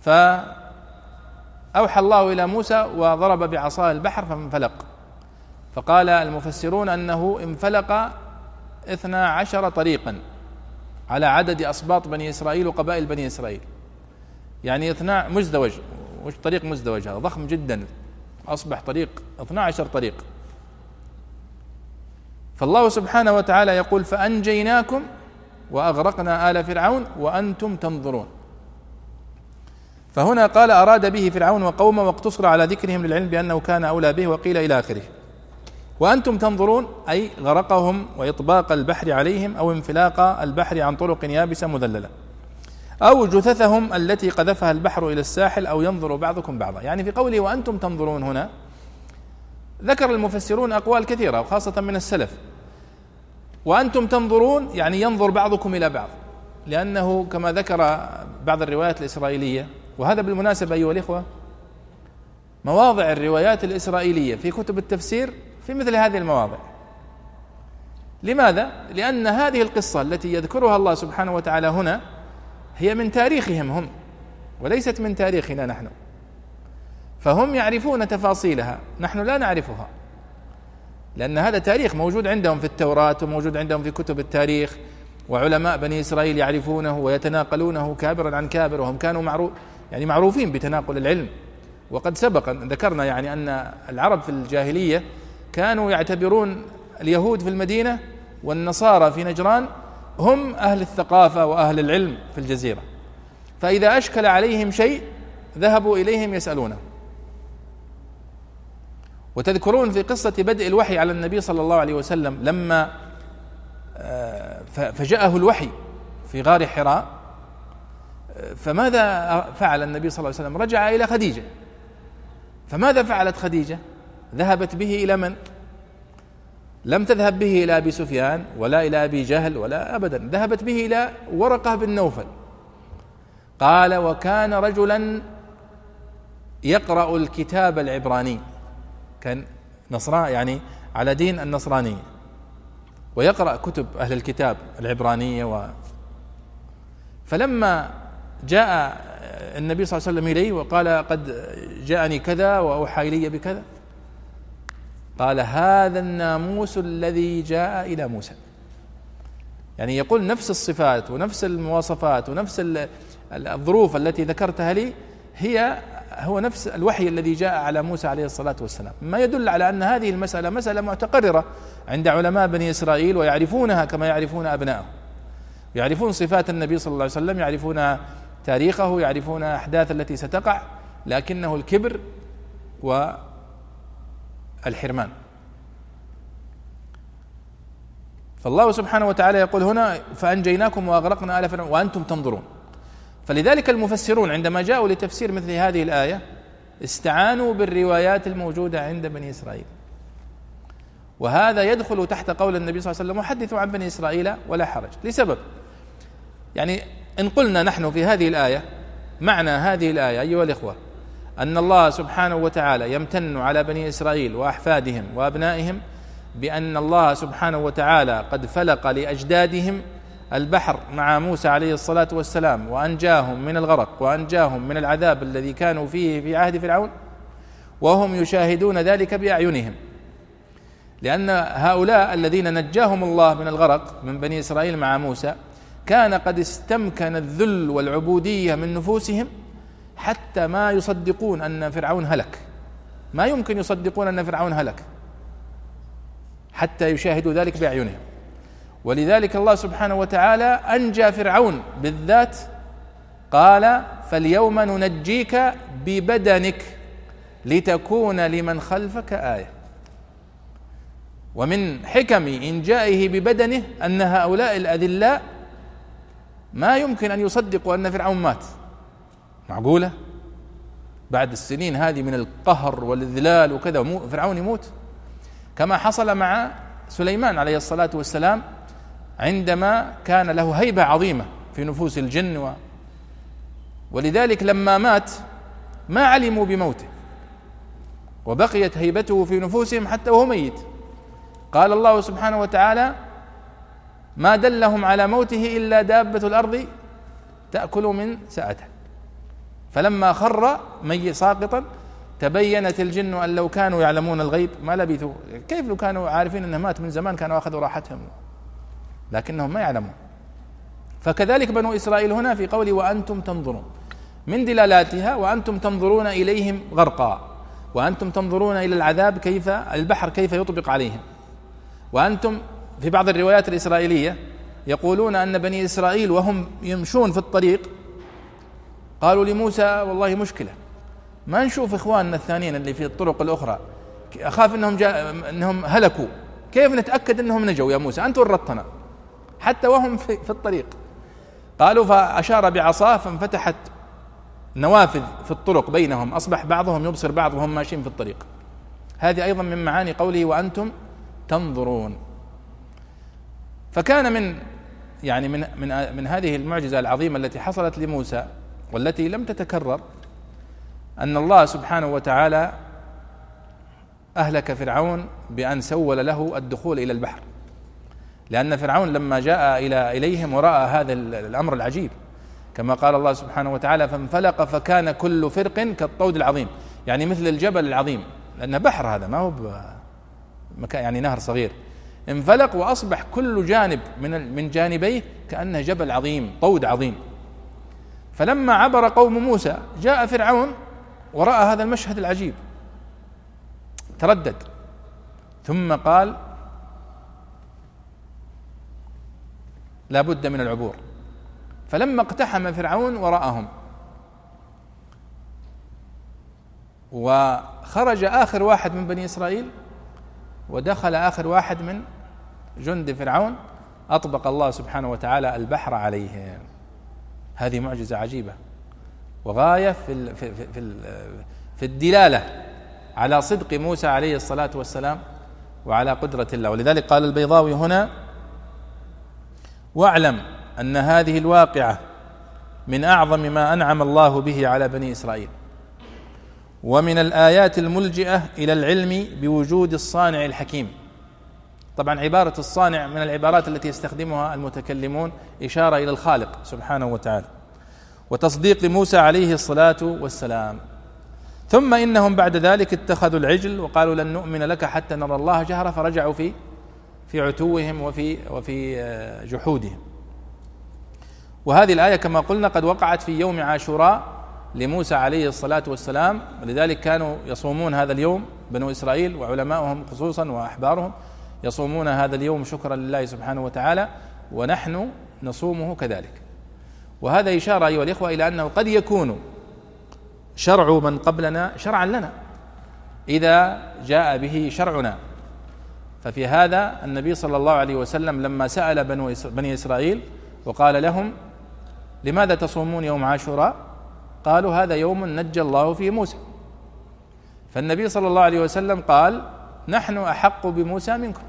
فأوحى الله إلى موسى وضرب بعصاه البحر فانفلق. فقال المفسرون أنه انفلق اثنا عشر طريقا على عدد أسباط بني إسرائيل وقبائل بني إسرائيل. يعني اثنا مزدوج طريق مزدوج هذا ضخم جدا. أصبح طريق 12 طريق. فالله سبحانه وتعالى يقول فأنجيناكم وأغرقنا آل فرعون وأنتم تنظرون. فهنا قال أراد به فرعون وقومه واقتصر على ذكرهم للعلم بأنه كان أولى به وقيل إلى آخره. وأنتم تنظرون أي غرقهم وإطباق البحر عليهم أو انفلاق البحر عن طرق يابسة مذللة. أو جثثهم التي قذفها البحر إلى الساحل أو ينظر بعضكم بعضا. يعني في قوله وأنتم تنظرون هنا ذكر المفسرون أقوال كثيرة وخاصة من السلف. وأنتم تنظرون يعني ينظر بعضكم إلى بعض. لأنه كما ذكر بعض الروايات الإسرائيلية وهذا بالمناسبة أيها الإخوة مواضع الروايات الإسرائيلية في كتب التفسير في مثل هذه المواضع. لماذا؟ لأن هذه القصة التي يذكرها الله سبحانه وتعالى هنا هي من تاريخهم هم وليست من تاريخنا نحن. فهم يعرفون تفاصيلها. نحن لا نعرفها. لأن هذا تاريخ موجود عندهم في التوراة وموجود عندهم في كتب التاريخ وعلماء بني إسرائيل يعرفونه ويتناقلونه كابرا عن كابر وهم كانوا معروف يعني معروفين بتناقل العلم. وقد سبق ذكرنا يعني أن العرب في الجاهلية كانوا يعتبرون اليهود في المدينة والنصارى في نجران هم أهل الثقافة وأهل العلم في الجزيرة. فإذا أشكل عليهم شيء ذهبوا إليهم يسألونه. وتذكرون في قصة بدء الوحي على النبي صلى الله عليه وسلم لما آه، فجاءه الوحي في غار حراء آه، فماذا فعل النبي صلى الله عليه وسلم؟ رجع إلى خديجة. فماذا فعلت خديجة؟ ذهبت به إلى من؟ لم تذهب به إلى أبي سفيان ولا إلى أبي جهل ولا ابدا ذهبت به إلى ورقة بن نوفل. قال وكان رجلا يقرأ الكتاب العبراني. كان يعني على دين النصرانيه ويقرأ كتب أهل الكتاب العبرانية و فلما جاء النبي صلى الله عليه وسلم إليه وقال قد جاءني كذا وأوحى إلي بكذا قال هذا الناموس الذي جاء إلى موسى. يعني يقول نفس الصفات ونفس المواصفات ونفس الظروف التي ذكرتها لي هي هو نفس الوحي الذي جاء على موسى عليه الصلاة والسلام. ما يدل على أن هذه المسألة مسألة متقرره عند علماء بني إسرائيل ويعرفونها كما يعرفون ابنائهم يعرفون صفات النبي صلى الله عليه وسلم يعرفون تاريخه يعرفون أحداث التي ستقع لكنه الكبر و الحرمان فالله سبحانه وتعالى يقول هنا فأنجيناكم وأغرقنا آل فرعون. وأنتم تنظرون. فلذلك المفسرون عندما جاءوا لتفسير مثل هذه الآية استعانوا بالروايات الموجودة عند بني إسرائيل. وهذا يدخل تحت قول النبي صلى الله عليه وسلم وحدثوا عن بني إسرائيل ولا حرج. لسبب. يعني إن قلنا نحن في هذه الآية معنى هذه الآية أيها الإخوة أن الله سبحانه وتعالى يمتن على بني إسرائيل وأحفادهم وأبنائهم بأن الله سبحانه وتعالى قد فلق لأجدادهم البحر مع موسى عليه الصلاة والسلام وأنجاهم من الغرق وأنجاهم من العذاب الذي كانوا فيه في عهد فرعون وهم يشاهدون ذلك بأعينهم. لأن هؤلاء الذين نجاهم الله من الغرق من بني إسرائيل مع موسى كان قد استمكن الذل والعبودية من نفوسهم حتى ما يصدقون أن فرعون هلك. ما يمكن يصدقون أن فرعون هلك حتى يشاهدوا ذلك بأعينهم. ولذلك الله سبحانه وتعالى أنجى فرعون بالذات قال فاليوم ننجيك ببدنك لتكون لمن خلفك آية. ومن حكم إنجائه ببدنه أن هؤلاء الأذلاء ما يمكن أن يصدقوا أن فرعون مات. معقولة؟ بعد السنين هذه من القهر والإذلال وكذا فرعون يموت. كما حصل مع سليمان عليه الصلاة والسلام عندما كان له هيبة عظيمة في نفوس الجن و ولذلك لما مات ما علموا بموته. وبقيت هيبته في نفوسهم حتى وهو ميت. قال الله سبحانه وتعالى ما دلهم على موته إلا دابة الأرض تأكل من سأته. فلما خر مي ساقطا تبينت الجن أن لو كانوا يعلمون الغيب ما لبثوا. كيف لو كانوا عارفين إنه مات من زمان كانوا أخذوا راحتهم. لكنهم ما يعلمون. فكذلك بنو إسرائيل هنا في قوله وأنتم تنظرون. من دلالاتها وأنتم تنظرون إليهم غرقا. وأنتم تنظرون إلى العذاب كيف البحر كيف يطبق عليهم. وأنتم في بعض الروايات الإسرائيلية يقولون أن بني إسرائيل وهم يمشون في الطريق قالوا لموسى والله مشكلة. ما نشوف إخواننا الثانيين اللي في الطرق الأخرى أخاف إنهم جاء إنهم هلكوا. كيف نتأكد إنهم نجوا يا موسى؟ أنت ورطتنا حتى وهم في, في الطريق. قالوا فأشار بعصاه فانفتحت نوافذ في الطرق بينهم. أصبح بعضهم يبصر بعض وهم ماشيين في الطريق. هذه أيضا من معاني قوله وأنتم تنظرون. فكان من يعني من من من هذه المعجزة العظيمة التي حصلت لموسى والتي لم تتكرر أن الله سبحانه وتعالى أهلك فرعون بأن سول له الدخول إلى البحر. لأن فرعون لما جاء إلى إليهم ورأى هذا الأمر العجيب. كما قال الله سبحانه وتعالى فانفلق فكان كل فرق كالطود العظيم. يعني مثل الجبل العظيم. لأنه بحر هذا ما هو مكان يعني نهر صغير. انفلق وأصبح كل جانب من من جانبيه كأنه جبل عظيم طود عظيم. فلما عبر قوم موسى جاء فرعون ورأى هذا المشهد العجيب. تردد. ثم قال لا بد من العبور. فلما اقتحم فرعون وراءهم. وخرج آخر واحد من بني إسرائيل ودخل آخر واحد من جند فرعون أطبق الله سبحانه وتعالى البحر عليهم. هذه معجزة عجيبة. وغاية في في في, في الدلالة على صدق موسى عليه الصلاة والسلام وعلى قدرة الله. ولذلك قال البيضاوي هنا واعلم أن هذه الواقعة من أعظم ما أنعم الله به على بني إسرائيل. ومن الآيات الملجئة إلى العلم بوجود الصانع الحكيم. طبعا عبارة الصانع من العبارات التي يستخدمها المتكلمون إشارة إلى الخالق سبحانه وتعالى. وتصديق موسى عليه الصلاة والسلام. ثم إنهم بعد ذلك اتخذوا العجل وقالوا لن نؤمن لك حتى نرى الله جهرا فرجعوا في في عتوهم وفي وفي آه، جحودهم. وهذه الآية كما قلنا قد وقعت في يوم عاشوراء لموسى عليه الصلاة والسلام ولذلك كانوا يصومون هذا اليوم بنو إسرائيل وعلماؤهم خصوصا وأحبارهم يصومون هذا اليوم شكرا لله سبحانه وتعالى ونحن نصومه كذلك. وهذا إشارة أيها الإخوة إلى أنه قد يكون شرع من قبلنا شرعا لنا إذا جاء به شرعنا. ففي هذا النبي صلى الله عليه وسلم لما سأل بني إسرائيل وقال لهم لماذا تصومون يوم عاشوراء؟ قالوا هذا يوم نجى الله فيه موسى. فالنبي صلى الله عليه وسلم قال نحن أحق بموسى منكم.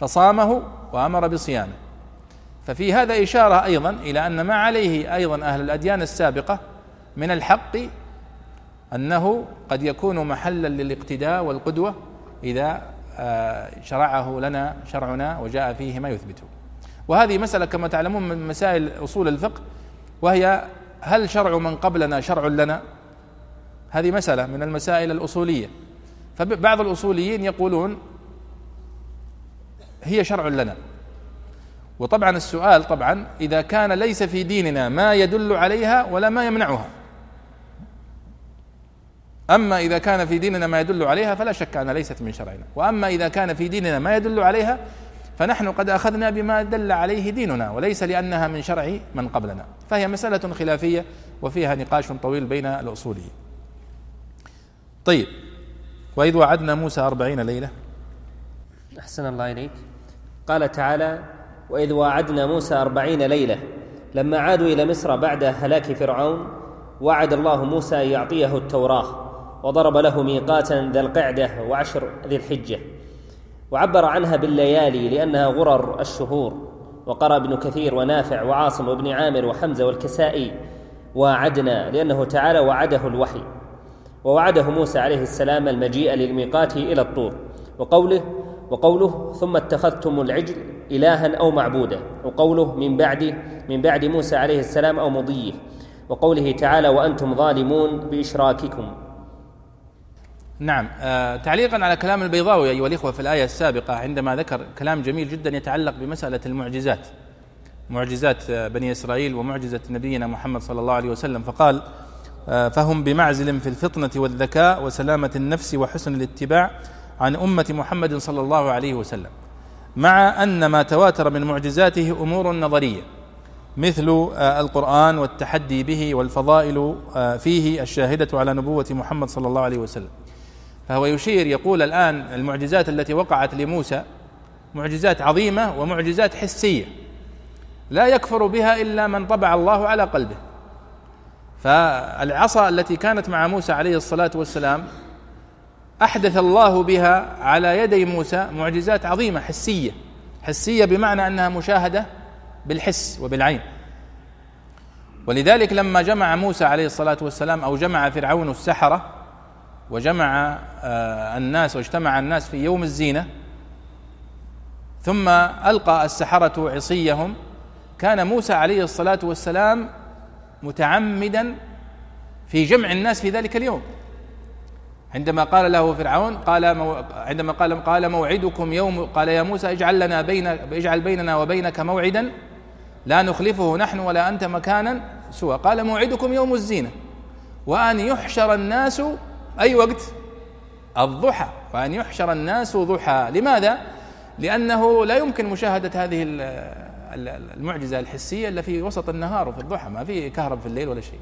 فصامه وأمر بصيامه ففي هذا إشارة أيضا إلى أن ما عليه أيضا أهل الأديان السابقة من الحق أنه قد يكون محلا للاقتداء والقدوة إذا شرعه لنا شرعنا وجاء فيه ما يثبته. وهذه مسألة كما تعلمون من مسائل أصول الفقه وهي هل شرع من قبلنا شرع لنا؟ هذه مسألة من المسائل الأصولية. فبعض الأصوليين يقولون هي شرع لنا. وطبعا السؤال طبعا إذا كان ليس في ديننا ما يدل عليها ولا ما يمنعها. أما إذا كان في ديننا ما يدل عليها فلا شك أنها ليست من شرعنا. وأما إذا كان في ديننا ما يدل عليها فنحن قد أخذنا بما دل عليه ديننا وليس لأنها من شرع من قبلنا. فهي مسألة خلافية وفيها نقاش طويل بين الأصوليين. طيب وإذ وعدنا موسى أربعين ليلة. أحسن الله إليك. قال تعالى وإذ واعدنا موسى أربعين ليلة لما عادوا إلى مصر بعد هلاك فرعون وعد الله موسى أن يعطيه التوراة. وضرب له ميقاتا ذا القعدة وعشر ذي الحجة وعبر عنها بالليالي لأنها غرر الشهور وقرأ ابن كثير ونافع وعاصم وابن عامر وحمزة والكسائي واعدنا لأنه تعالى وعده الوحي ووعده موسى عليه السلام المجيء للميقات إلى الطور وقوله وقوله ثم اتخذتم العجل إلها أو معبودا وقوله من بعد من بعد موسى عليه السلام أو مضيه وقوله تعالى وأنتم ظالمون بإشراككم. نعم. آه تعليقا على كلام البيضاوي أيها الإخوة في الآية السابقة عندما ذكر كلام جميل جدا يتعلق بمسألة المعجزات معجزات آه، بني إسرائيل ومعجزة نبينا محمد صلى الله عليه وسلم. فقال آه فهم بمعزل في الفطنة والذكاء وسلامة النفس وحسن الاتباع عن أمة محمد صلى الله عليه وسلم مع أن ما تواتر من معجزاته أمور نظرية مثل القرآن والتحدي به والفضائل فيه الشاهدة على نبوة محمد صلى الله عليه وسلم. فهو يشير يقول الآن المعجزات التي وقعت لموسى معجزات عظيمة ومعجزات حسية لا يكفر بها إلا من طبع الله على قلبه. فالعصا التي كانت مع موسى عليه الصلاة والسلام أحدث الله بها على يدي موسى معجزات عظيمة حسية حسية بمعنى أنها مشاهدة بالحس وبالعين. ولذلك لما جمع موسى عليه الصلاة والسلام أو جمع فرعون السحرة وجمع آه، الناس واجتمع الناس في يوم الزينة ثم ألقى السحرة عصيهم. كان موسى عليه الصلاة والسلام متعمدا في جمع الناس في ذلك اليوم. عندما قال له فرعون قال عندما قال قال موعدكم يوم قال يا موسى اجعل لنا بين اجعل بيننا وبينك موعدا لا نخلفه نحن ولا أنت مكانا سوى. قال موعدكم يوم الزينة وأن يحشر الناس أي وقت؟ الضحى وأن يحشر الناس ضحى. لماذا؟ لأنه لا يمكن مشاهدة هذه المعجزة الحسية إلا في وسط النهار وفي الضحى ما في كهرب في الليل ولا شيء.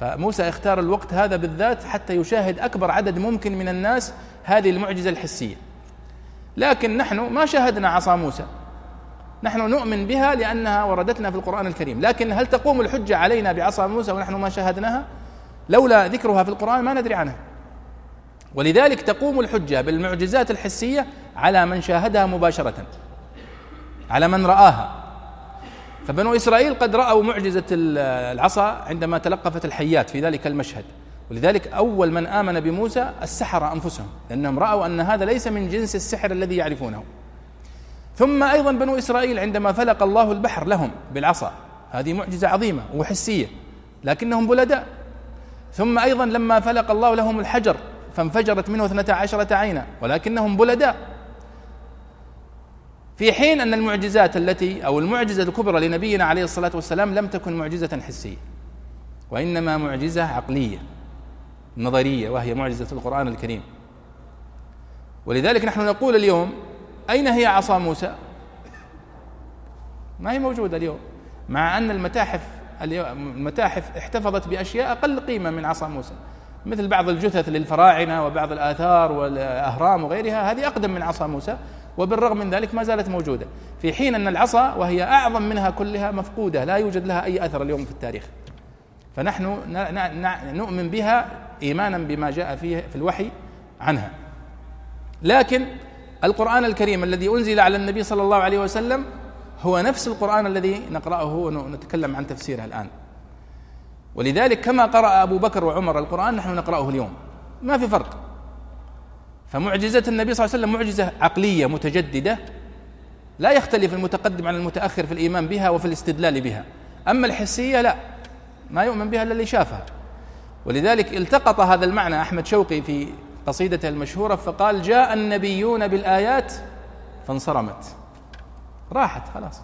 فموسى اختار الوقت هذا بالذات حتى يشاهد أكبر عدد ممكن من الناس هذه المعجزة الحسية. لكن نحن ما شاهدنا عصا موسى. نحن نؤمن بها لأنها وردتنا في القرآن الكريم. لكن هل تقوم الحجة علينا بعصا موسى ونحن ما شاهدناها؟ لولا ذكرها في القرآن ما ندري عنها. ولذلك تقوم الحجة بالمعجزات الحسية على من شاهدها مباشرة على من رآها. فبنو إسرائيل قد رأوا معجزة العصا عندما تلقفت الحيات في ذلك المشهد. ولذلك أول من آمن بموسى السحرة أنفسهم لأنهم رأوا أن هذا ليس من جنس السحر الذي يعرفونه. ثم أيضا بنو إسرائيل عندما فلق الله البحر لهم بالعصا هذه معجزة عظيمة وحسية لكنهم بلداء. ثم أيضا لما فلق الله لهم الحجر فانفجرت منه اثنتا عشرة عينا ولكنهم بلداء. في حين أن المعجزات التي أو المعجزة الكبرى لنبينا عليه الصلاة والسلام لم تكن معجزة حسية وإنما معجزة عقلية نظرية وهي معجزة القرآن الكريم. ولذلك نحن نقول اليوم أين هي عصا موسى؟ ما هي موجودة اليوم مع أن المتاحف المتاحف احتفظت بأشياء أقل قيمة من عصا موسى. مثل بعض الجثث للفراعنة وبعض الآثار والأهرام وغيرها هذه أقدم من عصا موسى وبالرغم من ذلك ما زالت موجودة. في حين أن العصا وهي أعظم منها كلها مفقودة لا يوجد لها أي أثر اليوم في التاريخ. فنحن نؤمن بها إيمانا بما جاء فيه في الوحي عنها. لكن القرآن الكريم الذي أنزل على النبي صلى الله عليه وسلم هو نفس القرآن الذي نقرأه ونتكلم عن تفسيره الآن. ولذلك كما قرأ أبو بكر وعمر القرآن نحن نقرأه اليوم. ما في فرق. فمعجزة النبي صلى الله عليه وسلم معجزة عقلية متجددة لا يختلف المتقدم عن المتأخر في الإيمان بها وفي الاستدلال بها. أما الحسية لا ما يؤمن بها إلا اللي شافها. ولذلك التقط هذا المعنى أحمد شوقي في قصيدته المشهورة فقال جاء النبيون بالآيات فانصرمت. راحت خلاص.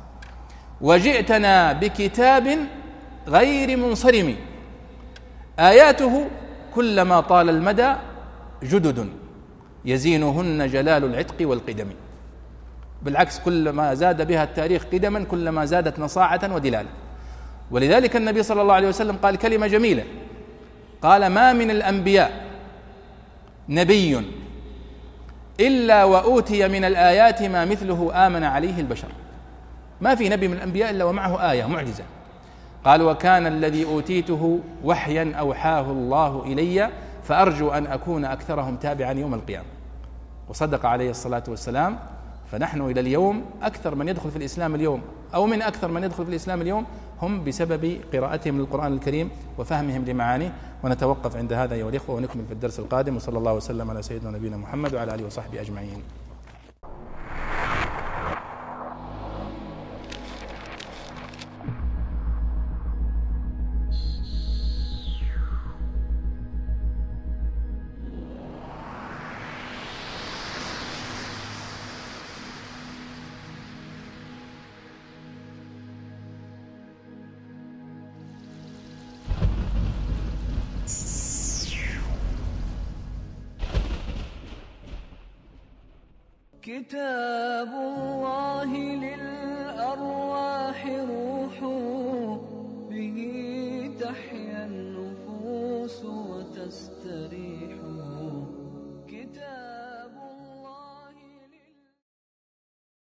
وجئتنا بكتاب غير منصرم. آياته كلما طال المدى جدد. يزينهن جلال العتق والقدم. بالعكس كلما زاد بها التاريخ قدما كلما زادت نصاعة ودلالة ولذلك النبي صلى الله عليه وسلم قال كلمة جميلة. قال ما من الأنبياء نبي إلا وأوتي من الآيات ما مثله آمن عليه البشر. ما في نبي من الأنبياء إلا ومعه آية معجزة. قال وكان الذي أوتيته وحيا أوحاه الله إلي فأرجو أن أكون أكثرهم تابعا يوم القيامة. وصدق عليه الصلاة والسلام فنحن إلى اليوم أكثر من يدخل في الإسلام اليوم أو من أكثر من يدخل في الإسلام اليوم هم بسبب قراءتهم للقرآن الكريم وفهمهم لمعانيه ونتوقف عند هذا أيها الإخوة ونكمل في الدرس القادم وصلى الله وسلم على سيدنا نبينا محمد وعلى آله وصحبه أجمعين. كتاب الله للأرواح روح به تحيا النفوس وتستريح.